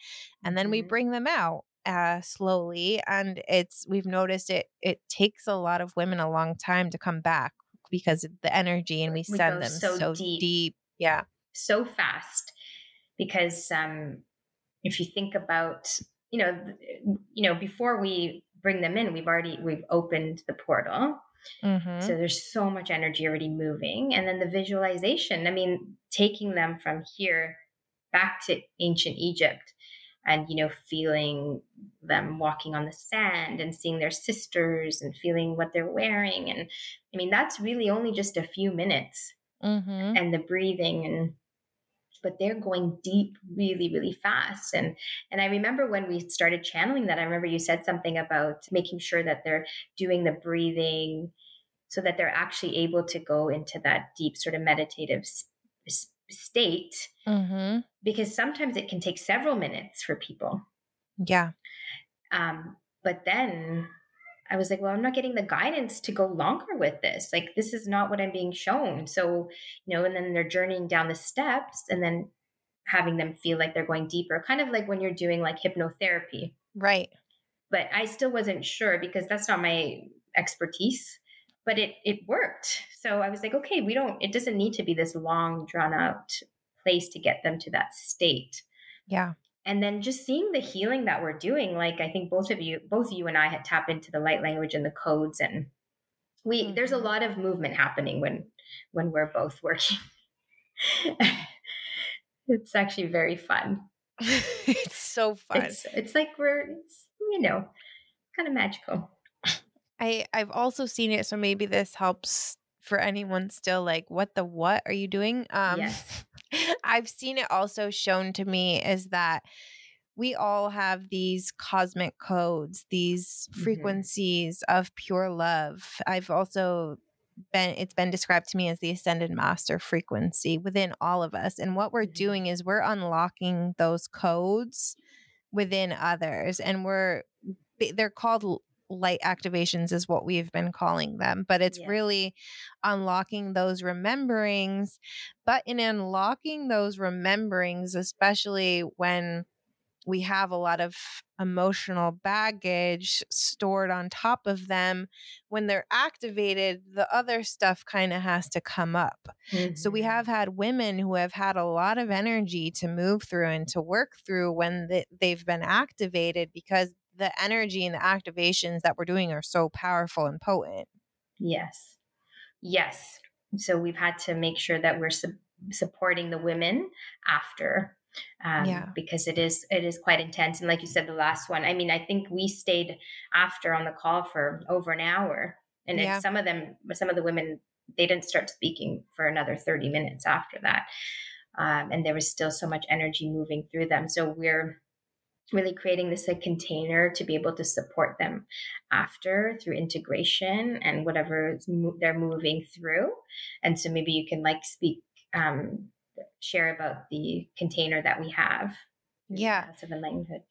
and then we mm-hmm. bring them out uh, slowly and it's we've noticed it it takes a lot of women a long time to come back because of the energy and we, we send them so, so deep. deep yeah so fast because um if you think about you know you know before we bring them in we've already we've opened the portal Mm-hmm. So there's so much energy already moving. And then the visualization, I mean, taking them from here back to ancient Egypt and, you know, feeling them walking on the sand and seeing their sisters and feeling what they're wearing. And I mean, that's really only just a few minutes. Mm-hmm. And the breathing and but they're going deep really really fast. And and i remember when we started channeling that i remember you said something about making sure that they're doing the breathing so that they're actually able to go into that deep sort of meditative s- state mm-hmm. because sometimes it can take several minutes for people. Yeah. Um but then I was like, well, I'm not getting the guidance to go longer with this. Like, this is not what I'm being shown. So, you know, and then they're journeying down the steps and then having them feel like they're going deeper, kind of like when you're doing like hypnotherapy. Right. But I still wasn't sure because that's not my expertise, but it it worked. So I was like, okay, we don't it doesn't need to be this long drawn out place to get them to that state. Yeah and then just seeing the healing that we're doing like i think both of you both you and i had tapped into the light language and the codes and we mm-hmm. there's a mm-hmm. lot of movement happening when when we're both working it's actually very fun it's so fun it's, it's like we're it's you know kind of magical i i've also seen it so maybe this helps for anyone still like what the what are you doing um yes. I've seen it also shown to me is that we all have these cosmic codes, these mm-hmm. frequencies of pure love. I've also been it's been described to me as the ascended master frequency within all of us and what we're Mhm. doing is we're unlocking those codes within others and we're they- they're called light activations is what we've been calling them but it's Yes. really unlocking those rememberings but in unlocking those rememberings especially when we have a lot of emotional baggage stored on top of them when they're activated the other stuff kind of has to come up so we Mhm. have had women who have had a lot of energy to move through and to work through when th- they've been activated because the energy and the activations that we're doing are so powerful and potent. Yes. Yes. So we've had to make sure that we're su- supporting the women after. Um, Yeah. because it is it is quite intense and like you said the last one i mean i think we stayed after on the call for over an hour and Yeah. some of them some of the women they didn't start speaking for another 30 minutes after that um, and there was still so much energy moving through them so we're really creating this like container to be able to support them after through integration and whatever mo- they're moving through. And so maybe you can like speak um, share about the container that we have. Yeah. Enlightenment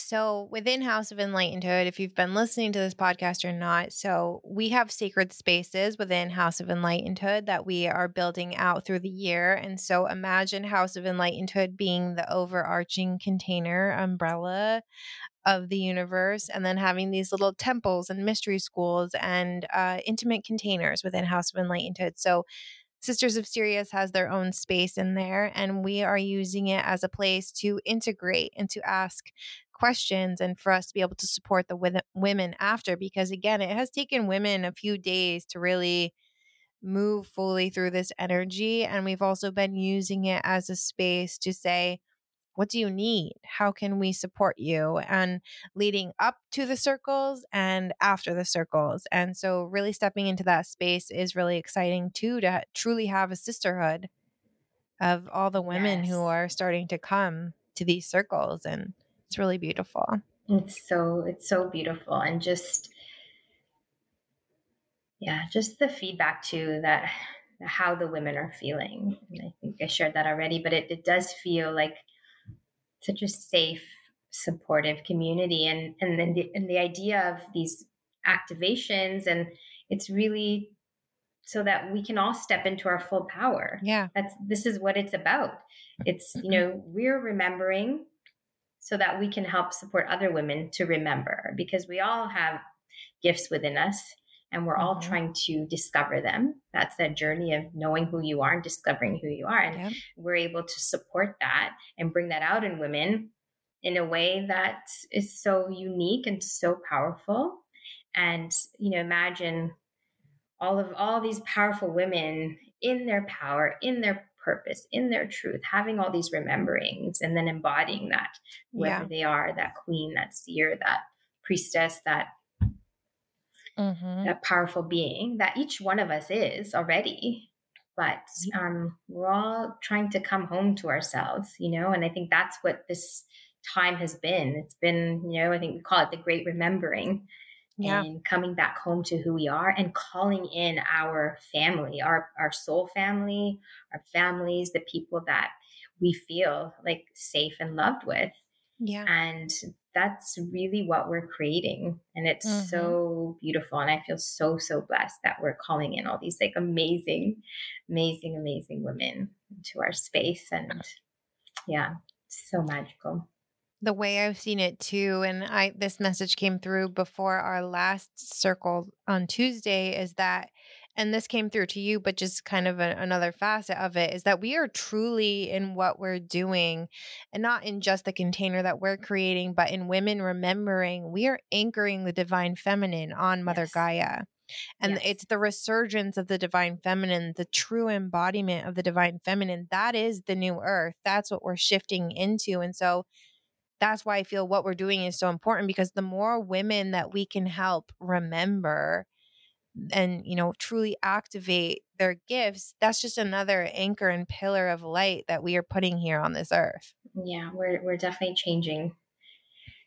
So, within House of Enlightenedhood, if you've been listening to this podcast or not, so we have sacred spaces within House of Enlightenedhood that we are building out through the year. And so, imagine House of Enlightenedhood being the overarching container umbrella of the universe, and then having these little temples and mystery schools and uh, intimate containers within House of Enlightenedhood. So, Sisters of Sirius has their own space in there, and we are using it as a place to integrate and to ask questions and for us to be able to support the women after. Because again, it has taken women a few days to really move fully through this energy. And we've also been using it as a space to say, what do you need? How can we support you? And leading up to the circles and after the circles. And so, really stepping into that space is really exciting too to truly have a sisterhood of all the women who are starting to come to these circles. And it's really beautiful. it's so it's so beautiful and just yeah just the feedback too that how the women are feeling and i think i shared that already but it, it does feel like such a safe supportive community and and then the, and the idea of these activations and it's really so that we can all step into our full power Yeah. that's this is what it's about it's you mm-hmm. know we're remembering so that we can help support other women to remember because we all have gifts within us and we're all Mhm. trying to discover them that's that journey of knowing who you are and discovering who you are and Yep. we're able to support that and bring that out in women in a way that is so unique and so powerful and you know imagine all of all these powerful women in their power in their purpose in their truth having all these rememberings and then embodying that whoever Yeah. they are that queen that seer that priestess that hmm that powerful being that each one of us is already. But um, we're all trying to come home to ourselves you know and i think that's what this time has been. It's been you know i think we call it the great remembering Yeah. and coming back home to who we are and calling in our family our our soul family our families the people that we feel like safe and loved with Yeah. and that's really what we're creating and it's Mhm. so beautiful and i feel so so blessed that we're calling in all these like amazing amazing amazing women into our space and yeah so magical the way I've seen it too, and I this message came through before our last circle on Tuesday is that, and this came through to you, but just kind of a, another facet of it is that we are truly in what we're doing, and not in just the container that we're creating, but in women remembering we are anchoring the divine feminine on Mother Yes. Gaia. And Yes. it's the resurgence of the divine feminine, the true embodiment of the divine feminine. That is the new earth. That's what we're shifting into. And so that's why I feel what we're doing is so important because the more women that we can help remember and you know truly activate their gifts that's just another anchor and pillar of light that we are putting here on this earth yeah we're we're definitely changing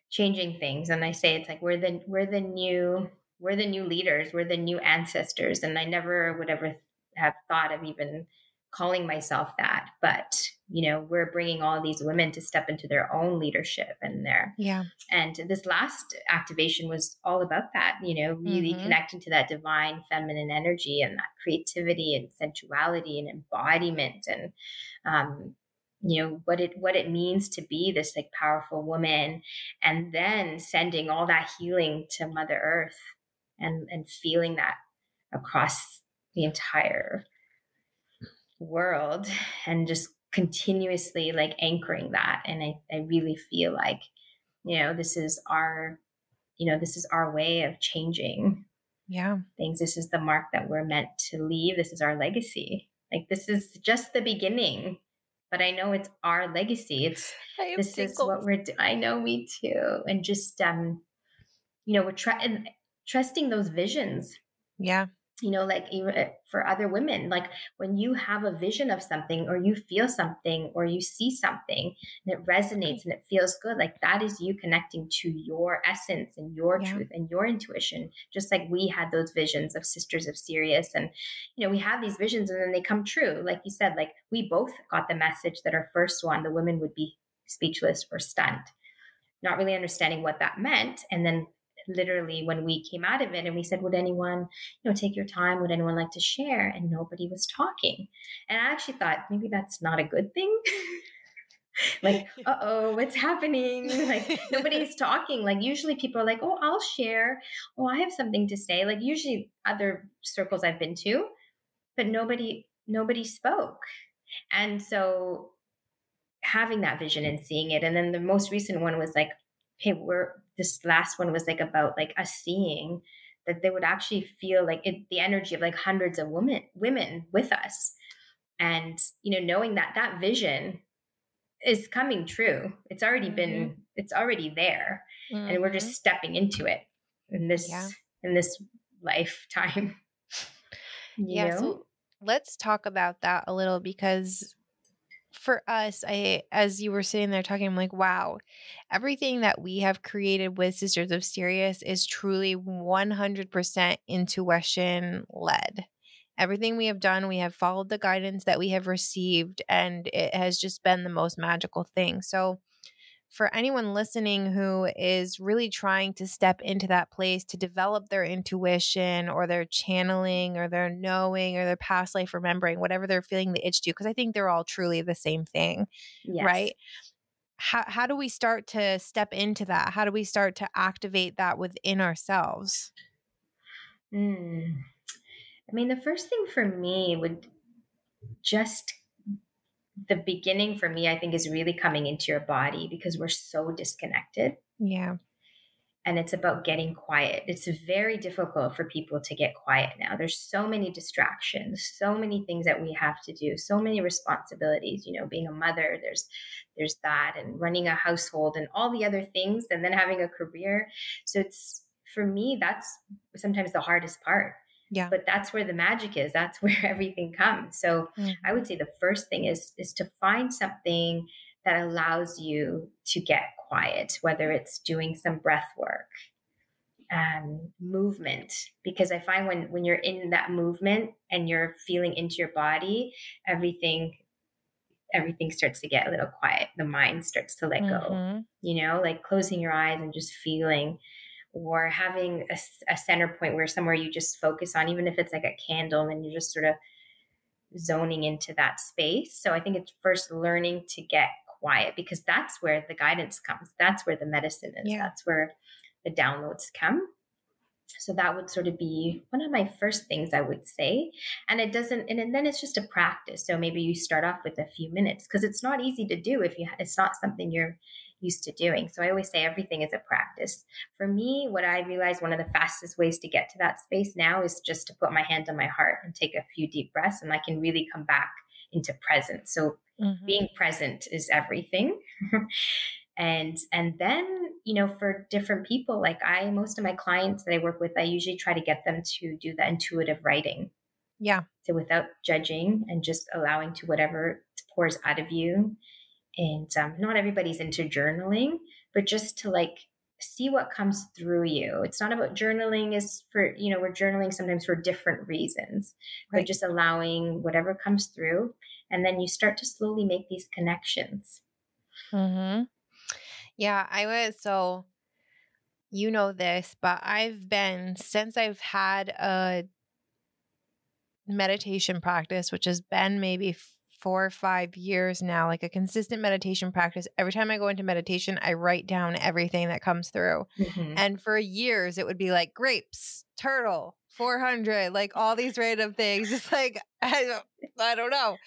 changing things and i say it's like we're the we're the new we're the new leaders, we're the new ancestors. And I never would ever have thought of even calling myself that. But, you know, we're bringing all these women to step into their own leadership and their, yeah. And this last activation was all about that, you know, really mm-hmm. connecting to that divine feminine energy and that creativity and sensuality and embodiment and, um, you know what it what it means to be this like powerful woman and then sending all that healing to mother earth and and feeling that across the entire world and just continuously like anchoring that and I, I really feel like you know this is our you know this is our way of changing yeah things this is the mark that we're meant to leave this is our legacy like this is just the beginning but i know it's our legacy it's this tickled. is what we're do- i know me too and just um you know we're trying trusting those visions. Yeah. You know, like eh, for other women, like when you have a vision of something or you feel something or you see something and it resonates and it feels good, like that is you connecting to your essence and your yeah. truth and your intuition. Just like we had those visions of Sisters of Sirius. And, you know, we have these visions and then they come true. Like you said, like we both got the message that our first one, the women would be speechless or stunned, not really understanding what that meant. And then literally when we came out of it and we said would anyone you know take your time? Would anyone like to share? And nobody was talking. And i actually thought maybe that's not a good thing. Like uh-oh what's happening? Like nobody's talking. Like usually people are like oh i'll share. Oh i have something to say. Like usually other circles i've been to but nobody nobody spoke. And so having that vision and seeing it and then the most recent one was like hey we're this last one was like about like us seeing that they would actually feel like it, the energy of like hundreds of women women with us and you know knowing that that vision is coming true it's already mm-hmm. been it's already there mm-hmm. and we're just mm-hmm. stepping into it in this yeah. in this lifetime yeah know? so let's talk about that a little because for us, I as you were sitting there talking, I'm like, wow, everything that we have created with Sisters of Sirius is truly 100% intuition led. Everything we have done, we have followed the guidance that we have received, and it has just been the most magical thing. So, for anyone listening who is really trying to step into that place to develop their intuition or their channeling or their knowing or their past life remembering, whatever they're feeling the itch to, because I think they're all truly the same thing, yes. right? How, how do we start to step into that? How do we start to activate that within ourselves? Mm. I mean, the first thing for me would just the beginning for me, I think, is really coming into your body because we're so disconnected. Yeah. And it's about getting quiet. It's very difficult for people to get quiet now. There's so many distractions, so many things that we have to do, so many responsibilities, you know, being a mother, there's there's that and running a household and all the other things and then having a career. So it's for me that's sometimes the hardest part yeah. But that's where the magic is. That's where everything comes. So mm. I would say the first thing is is to find something that allows you to get quiet, whether it's doing some breath work, um, movement, because I find when when you're in that movement and you're feeling into your body, everything everything starts to get a little quiet. The mind starts to let mm-hmm. go. You know, like closing your eyes and just feeling or having a, a, center point where somewhere you just focus on, even if it's like a candle and you're just sort of zoning into that space. So I think it's first learning to get quiet because that's where the guidance comes. That's where the medicine is. Yeah. That's where the downloads come. So that would sort of be one of my first things I would say. And it doesn't, and then it's just a practice. So maybe you start off with a few minutes because it's not easy to do if you, it's not something you're used to doing. So I always say everything is a practice. For me, what I realize one of the fastest ways to get to that space now is just to put my hand on my heart and take a few deep breaths, and I can really come back into presence. So mm-hmm. being present is everything. and and then you know for different people like i most of my clients that i work with i usually try to get them to do the intuitive writing yeah so without judging and just allowing to whatever pours out of you and um, not everybody's into journaling but just to like see what comes through you. It's not about journaling is for, you know, we're journaling sometimes for different reasons, right. but just allowing whatever comes through. And then you start to slowly make these connections. Mm-hmm. Yeah, I was so you know this, but I've been since I've had a meditation practice, which has been maybe four or five years now, like a consistent meditation practice. Every time I go into meditation, I write down everything that comes through. Mm-hmm. And for years, it would be like grapes, turtle, 400, like all these random things. Just like, I don't, I don't know.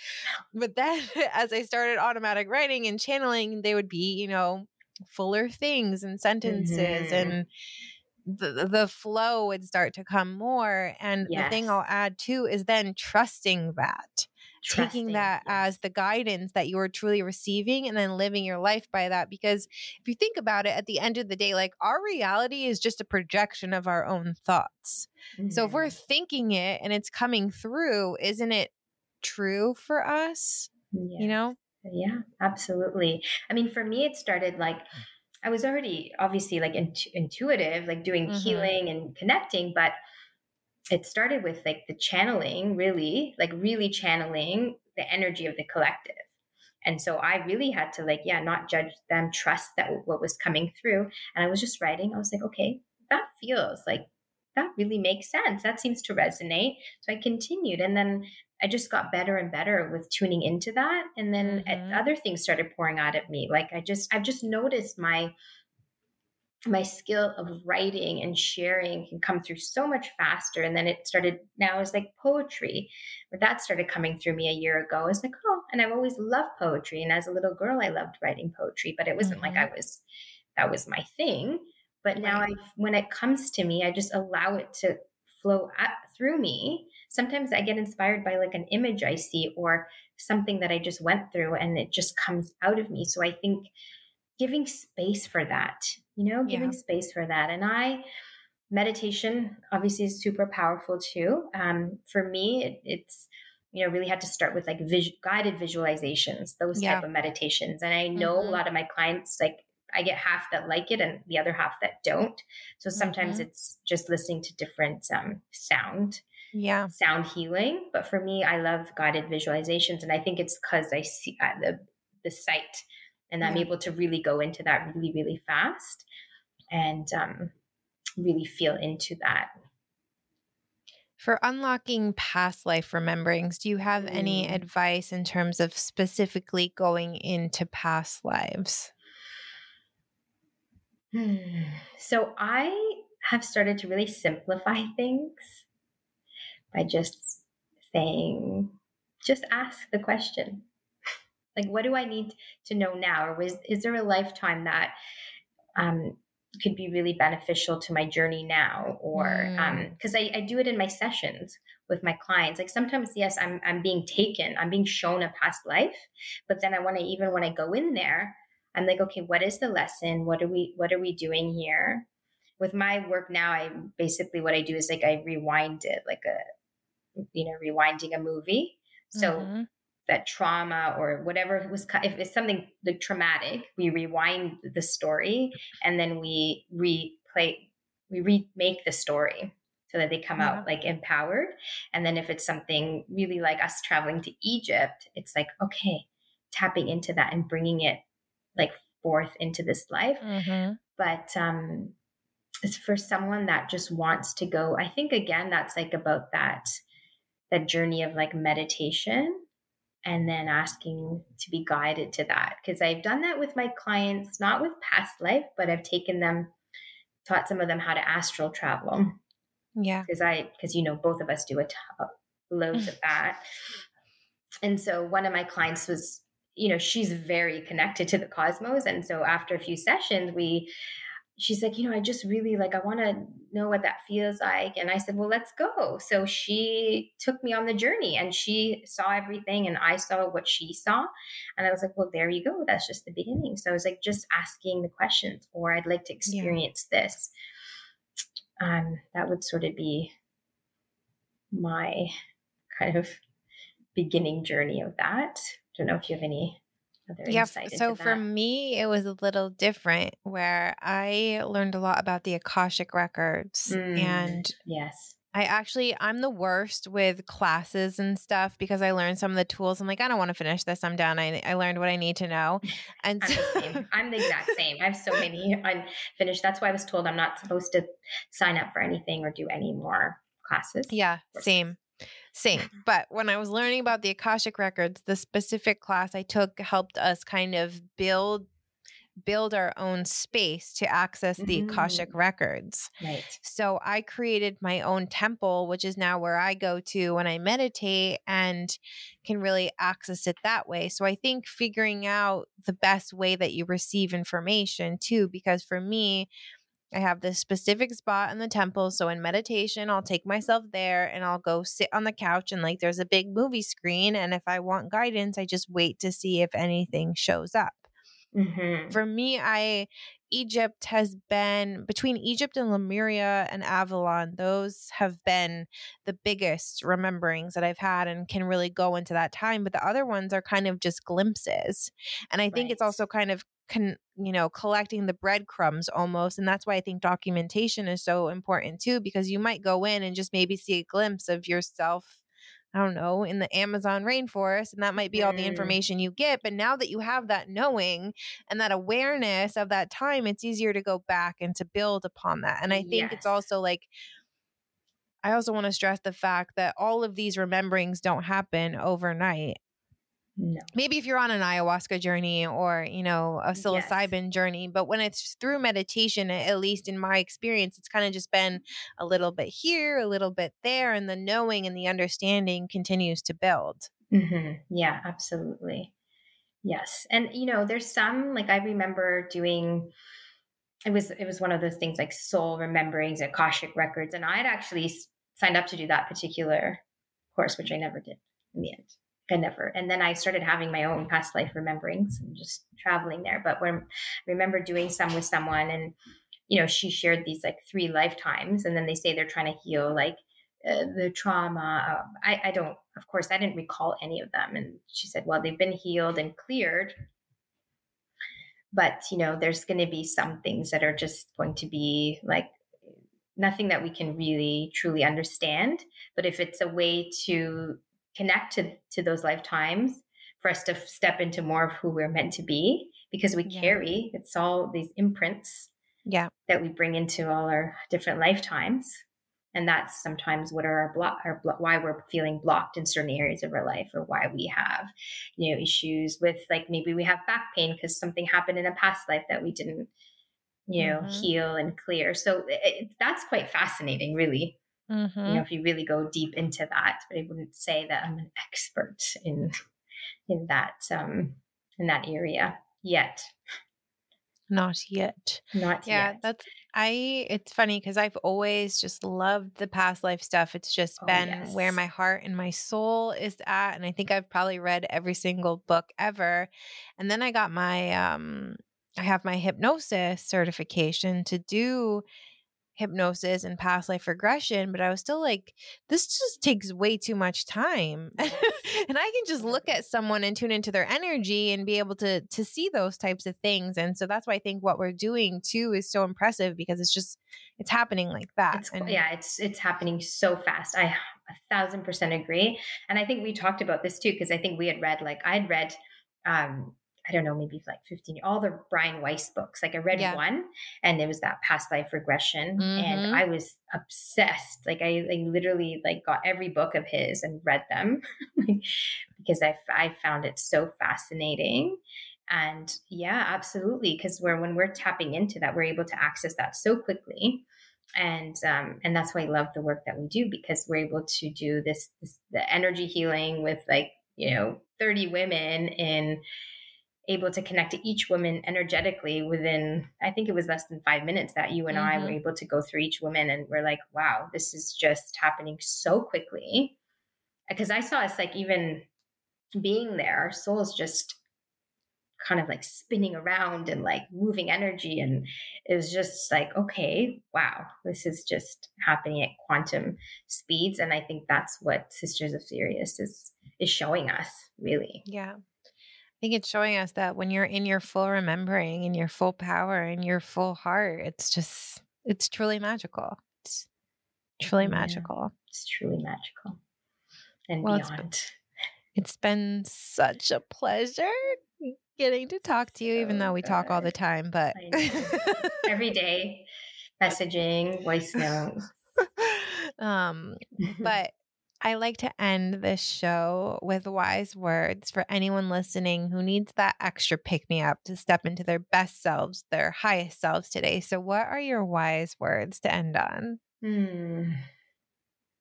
But then as I started automatic writing and channeling, they would be, you know, fuller things and sentences mm-hmm. and the, the flow would start to come more. And yes. the thing I'll add too is then trusting that. Taking that as the guidance that you are truly receiving and then living your life by that. Because if you think about it, at the end of the day, like our reality is just a projection of our own thoughts. Mm-hmm. So if we're mm-hmm. thinking it and it's coming through, isn't it true for us? Yes. You know? Yeah, absolutely. I mean, for me, it started like I was already obviously like intuitive, like doing mm-hmm. healing and connecting, but it started with like the channeling, really, like really channeling the energy of the collective. And so I really had to like, yeah, not judge them, trust that what was coming through. And I was just writing. I was like, okay, that feels like that really makes sense. That seems to resonate. So I continued. And then I just got better and better with tuning into that. And then mm-hmm. other things started pouring out at me. Like I just, I've just noticed my, my skill of writing and sharing can come through so much faster. And then it started now is like poetry, where that started coming through me a year ago. It's like, oh, and I've always loved poetry. And as a little girl, I loved writing poetry, but it wasn't mm-hmm. like I was, that was my thing. But now right. I, when it comes to me, I just allow it to flow at, through me sometimes I get inspired by like an image I see or something that I just went through and it just comes out of me. So I think giving space for that, you know, giving yeah. space for that. And I, meditation obviously is super powerful too. Um, for me, it, it's, you know, really had to start with like guided visualizations, those yeah. type of meditations. And I know mm-hmm. a lot of my clients, like I get half that like it and the other half that don't. So sometimes mm-hmm. it's just listening to different um, sound yeah sound healing but for me i love guided visualizations and i think it's because i see uh, the the sight and i'm yeah. able to really go into that really really fast and um, really feel into that for unlocking past life rememberings, do you have any mm. advice in terms of specifically going into past lives? Hmm. So I have started to really simplify things by just saying, just ask the question. Like, what do I need to know now? Or is, is there a lifetime that um, could be really beneficial to my journey now? Or because mm. um, I, I do it in my sessions with my clients. Like sometimes, yes, I'm I'm being taken, I'm being shown a past life, but then I want to even when I go in there, I'm like, okay, what is the lesson? What are we what are we doing here? With my work now, I basically what I do is like I rewind it like a you know, rewinding a movie. So mm-hmm. That trauma or whatever was, if it's something like traumatic, we rewind the story and then we replay, we remake the story so that they come yeah. out like empowered. And then if it's something really like us traveling to Egypt, it's like, okay, tapping into that and bringing it like forth into this life. Mm-hmm. But, um, it's for someone that just wants to go. I think again, that's like about that that journey of like meditation and then asking to be guided to that. Because i've done that with my clients not with past life but i've taken them taught some of them how to astral travel. Yeah. Because i because you know both of us do a t- uh, loads of mm. that. And so one of my clients was you know she's very connected to the cosmos. And so after a few sessions we she's like, you know, I just really like, I want to know what that feels like. And I said, well, let's go. So she took me on the journey and she saw everything and I saw what she saw. And I was like, well, there you go. That's just the beginning. So I was like, just asking the questions, or I'd like to experience yeah. this. Um, that would sort of be my kind of beginning journey of that. I don't know if you have any yeah. So for me, it was a little different where I learned a lot about the Akashic records. Mm, and yes. I actually, I'm the worst with classes and stuff because I learned some of the tools. I'm like, I don't want to finish this. I'm done. I, I learned what I need to know. And I'm, the I'm the exact same. I have so many unfinished. That's why I was told I'm not supposed to sign up for anything or do any more classes. Yeah, same. Same. But when I was learning about the Akashic records, the specific class I took helped us kind of build build our own space to access the mm-hmm. Akashic records. Right. So I created my own temple, which is now where I go to when I meditate and can really access it that way. So I think figuring out the best way that you receive information too, because for me, I have this specific spot in the temple. So in meditation, I'll take myself there and I'll go sit on the couch and like there's a big movie screen. And if I want guidance, I just wait to see if anything shows up. Mm-hmm. For me, I Egypt has been between Egypt and Lemuria and Avalon, those have been the biggest rememberings that I've had and can really go into that time. But the other ones are kind of just glimpses. And I think right. it's also kind of con, you know collecting the breadcrumbs almost and that's why i think documentation is so important too because you might go in and just maybe see a glimpse of yourself I don't know, in the Amazon rainforest, and that might be all the mm. information you get. But now that you have that knowing and that awareness of that time, it's easier to go back and to build upon that. And I think yes. it's also like, I also want to stress the fact that all of these rememberings don't happen overnight. No. Maybe if you're on an ayahuasca journey or, you know, a psilocybin yes. journey, but when it's through meditation, at least in my experience, it's kind of just been a little bit here, a little bit there, and the knowing and the understanding continues to build. Mm-hmm. Yeah, absolutely. Yes. And, you know, there's some, like I remember doing, it was, it was one of those things like soul rememberings, Akashic records. And I had actually signed up to do that particular course, which I never did in the end. I never. And then I started having my own past life rememberings and just traveling there. But when I remember doing some with someone and, you know, she shared these like three lifetimes and then they say they're trying to heal like uh, the trauma. Um, I, I don't, of course, I didn't recall any of them. And she said, well, they've been healed and cleared. But, you know, there's going to be some things that are just going to be like nothing that we can really truly understand. But if it's a way to connect to, to those lifetimes for us to step into more of who we're meant to be because we yeah. carry it's all these imprints yeah that we bring into all our different lifetimes and that's sometimes what are our block our blo- why we're feeling blocked in certain areas of our life or why we have you know issues with like maybe we have back pain because something happened in a past life that we didn't you know mm-hmm. heal and clear so it, that's quite fascinating really Mm-hmm. You know, if you really go deep into that, but I wouldn't say that I'm an expert in in that um in that area yet. Not yet. Not yeah, yet. Yeah, that's I it's funny because I've always just loved the past life stuff. It's just oh, been yes. where my heart and my soul is at. And I think I've probably read every single book ever. And then I got my um I have my hypnosis certification to do hypnosis and past life regression, but I was still like, this just takes way too much time. and I can just look at someone and tune into their energy and be able to to see those types of things. And so that's why I think what we're doing too is so impressive because it's just it's happening like that. It's, and, yeah, it's it's happening so fast. I a thousand percent agree. And I think we talked about this too, because I think we had read like I'd read um I don't know, maybe like 15, all the Brian Weiss books. Like I read yeah. one and it was that past life regression. Mm-hmm. And I was obsessed. Like I, I literally like got every book of his and read them because I, I found it so fascinating. And yeah, absolutely. Cause we're, when we're tapping into that, we're able to access that so quickly. And, um, and that's why I love the work that we do because we're able to do this, this the energy healing with like, you know, 30 women in, able to connect to each woman energetically within i think it was less than five minutes that you and mm-hmm. i were mm-hmm. able to go through each woman and we're like wow this is just happening so quickly because i saw us like even being there our souls just kind of like spinning around and like moving energy and it was just like okay wow this is just happening at quantum speeds and i think that's what sisters of sirius is is showing us really yeah think it's showing us that when you're in your full remembering and your full power and your full heart, it's just, it's truly magical. It's truly yeah, magical. It's truly magical and well, beyond. It's it's been such a pleasure getting to talk to you, even though we talk all the time, but every day messaging, voice notes. um, but I like to end this show with wise words for anyone listening who needs that extra pick me up to step into their best selves, their highest selves today. So, what are your wise words to end on? Hmm.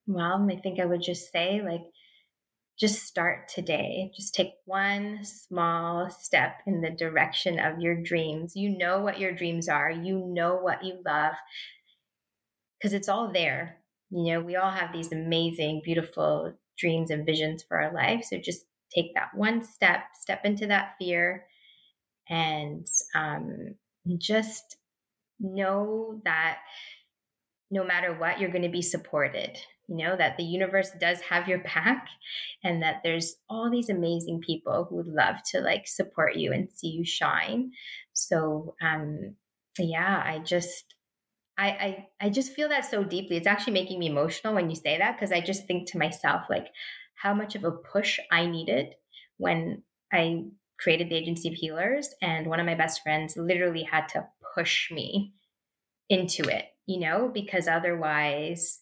Well, I think I would just say, like, just start today. Just take one small step in the direction of your dreams. You know what your dreams are, you know what you love, because it's all there. You know, we all have these amazing, beautiful dreams and visions for our life. So just take that one step, step into that fear, and um, just know that no matter what, you're going to be supported you know that the universe does have your back and that there's all these amazing people who would love to like support you and see you shine so um yeah i just I, I I just feel that so deeply. It's actually making me emotional when you say that because I just think to myself like how much of a push I needed when I created the agency of healers and one of my best friends literally had to push me into it, you know, because otherwise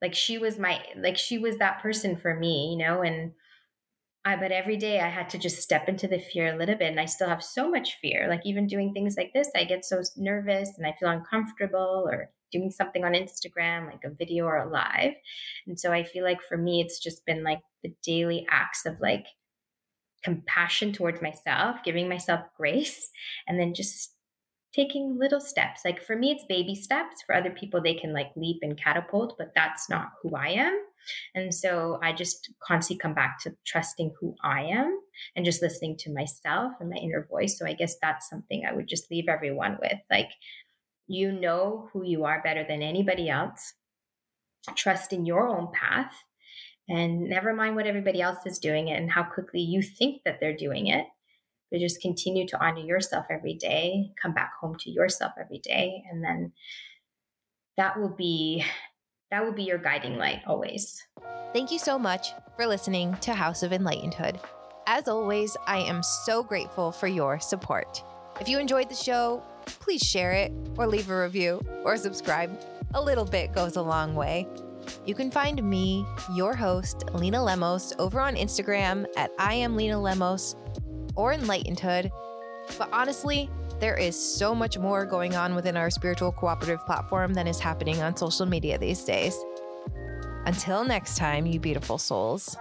like she was my like she was that person for me you know and I, but every day I had to just step into the fear a little bit. And I still have so much fear. Like, even doing things like this, I get so nervous and I feel uncomfortable or doing something on Instagram, like a video or a live. And so I feel like for me, it's just been like the daily acts of like compassion towards myself, giving myself grace, and then just taking little steps. Like for me, it's baby steps. For other people, they can like leap and catapult, but that's not who I am. And so I just constantly come back to trusting who I am and just listening to myself and my inner voice. So I guess that's something I would just leave everyone with. Like, you know who you are better than anybody else. Trust in your own path and never mind what everybody else is doing it and how quickly you think that they're doing it but just continue to honor yourself every day, come back home to yourself every day. And then that will be that will be your guiding mm. light always. Thank you so much for listening to House of Enlightenedhood. As always, I am so grateful for your support. If you enjoyed the show, please share it or leave a review or subscribe. A little bit goes a long way. You can find me, your host, Lena Lemos, over on Instagram at I am Lena Lemos or enlightenedhood. But honestly, there is so much more going on within our spiritual cooperative platform than is happening on social media these days. Until next time, you beautiful souls.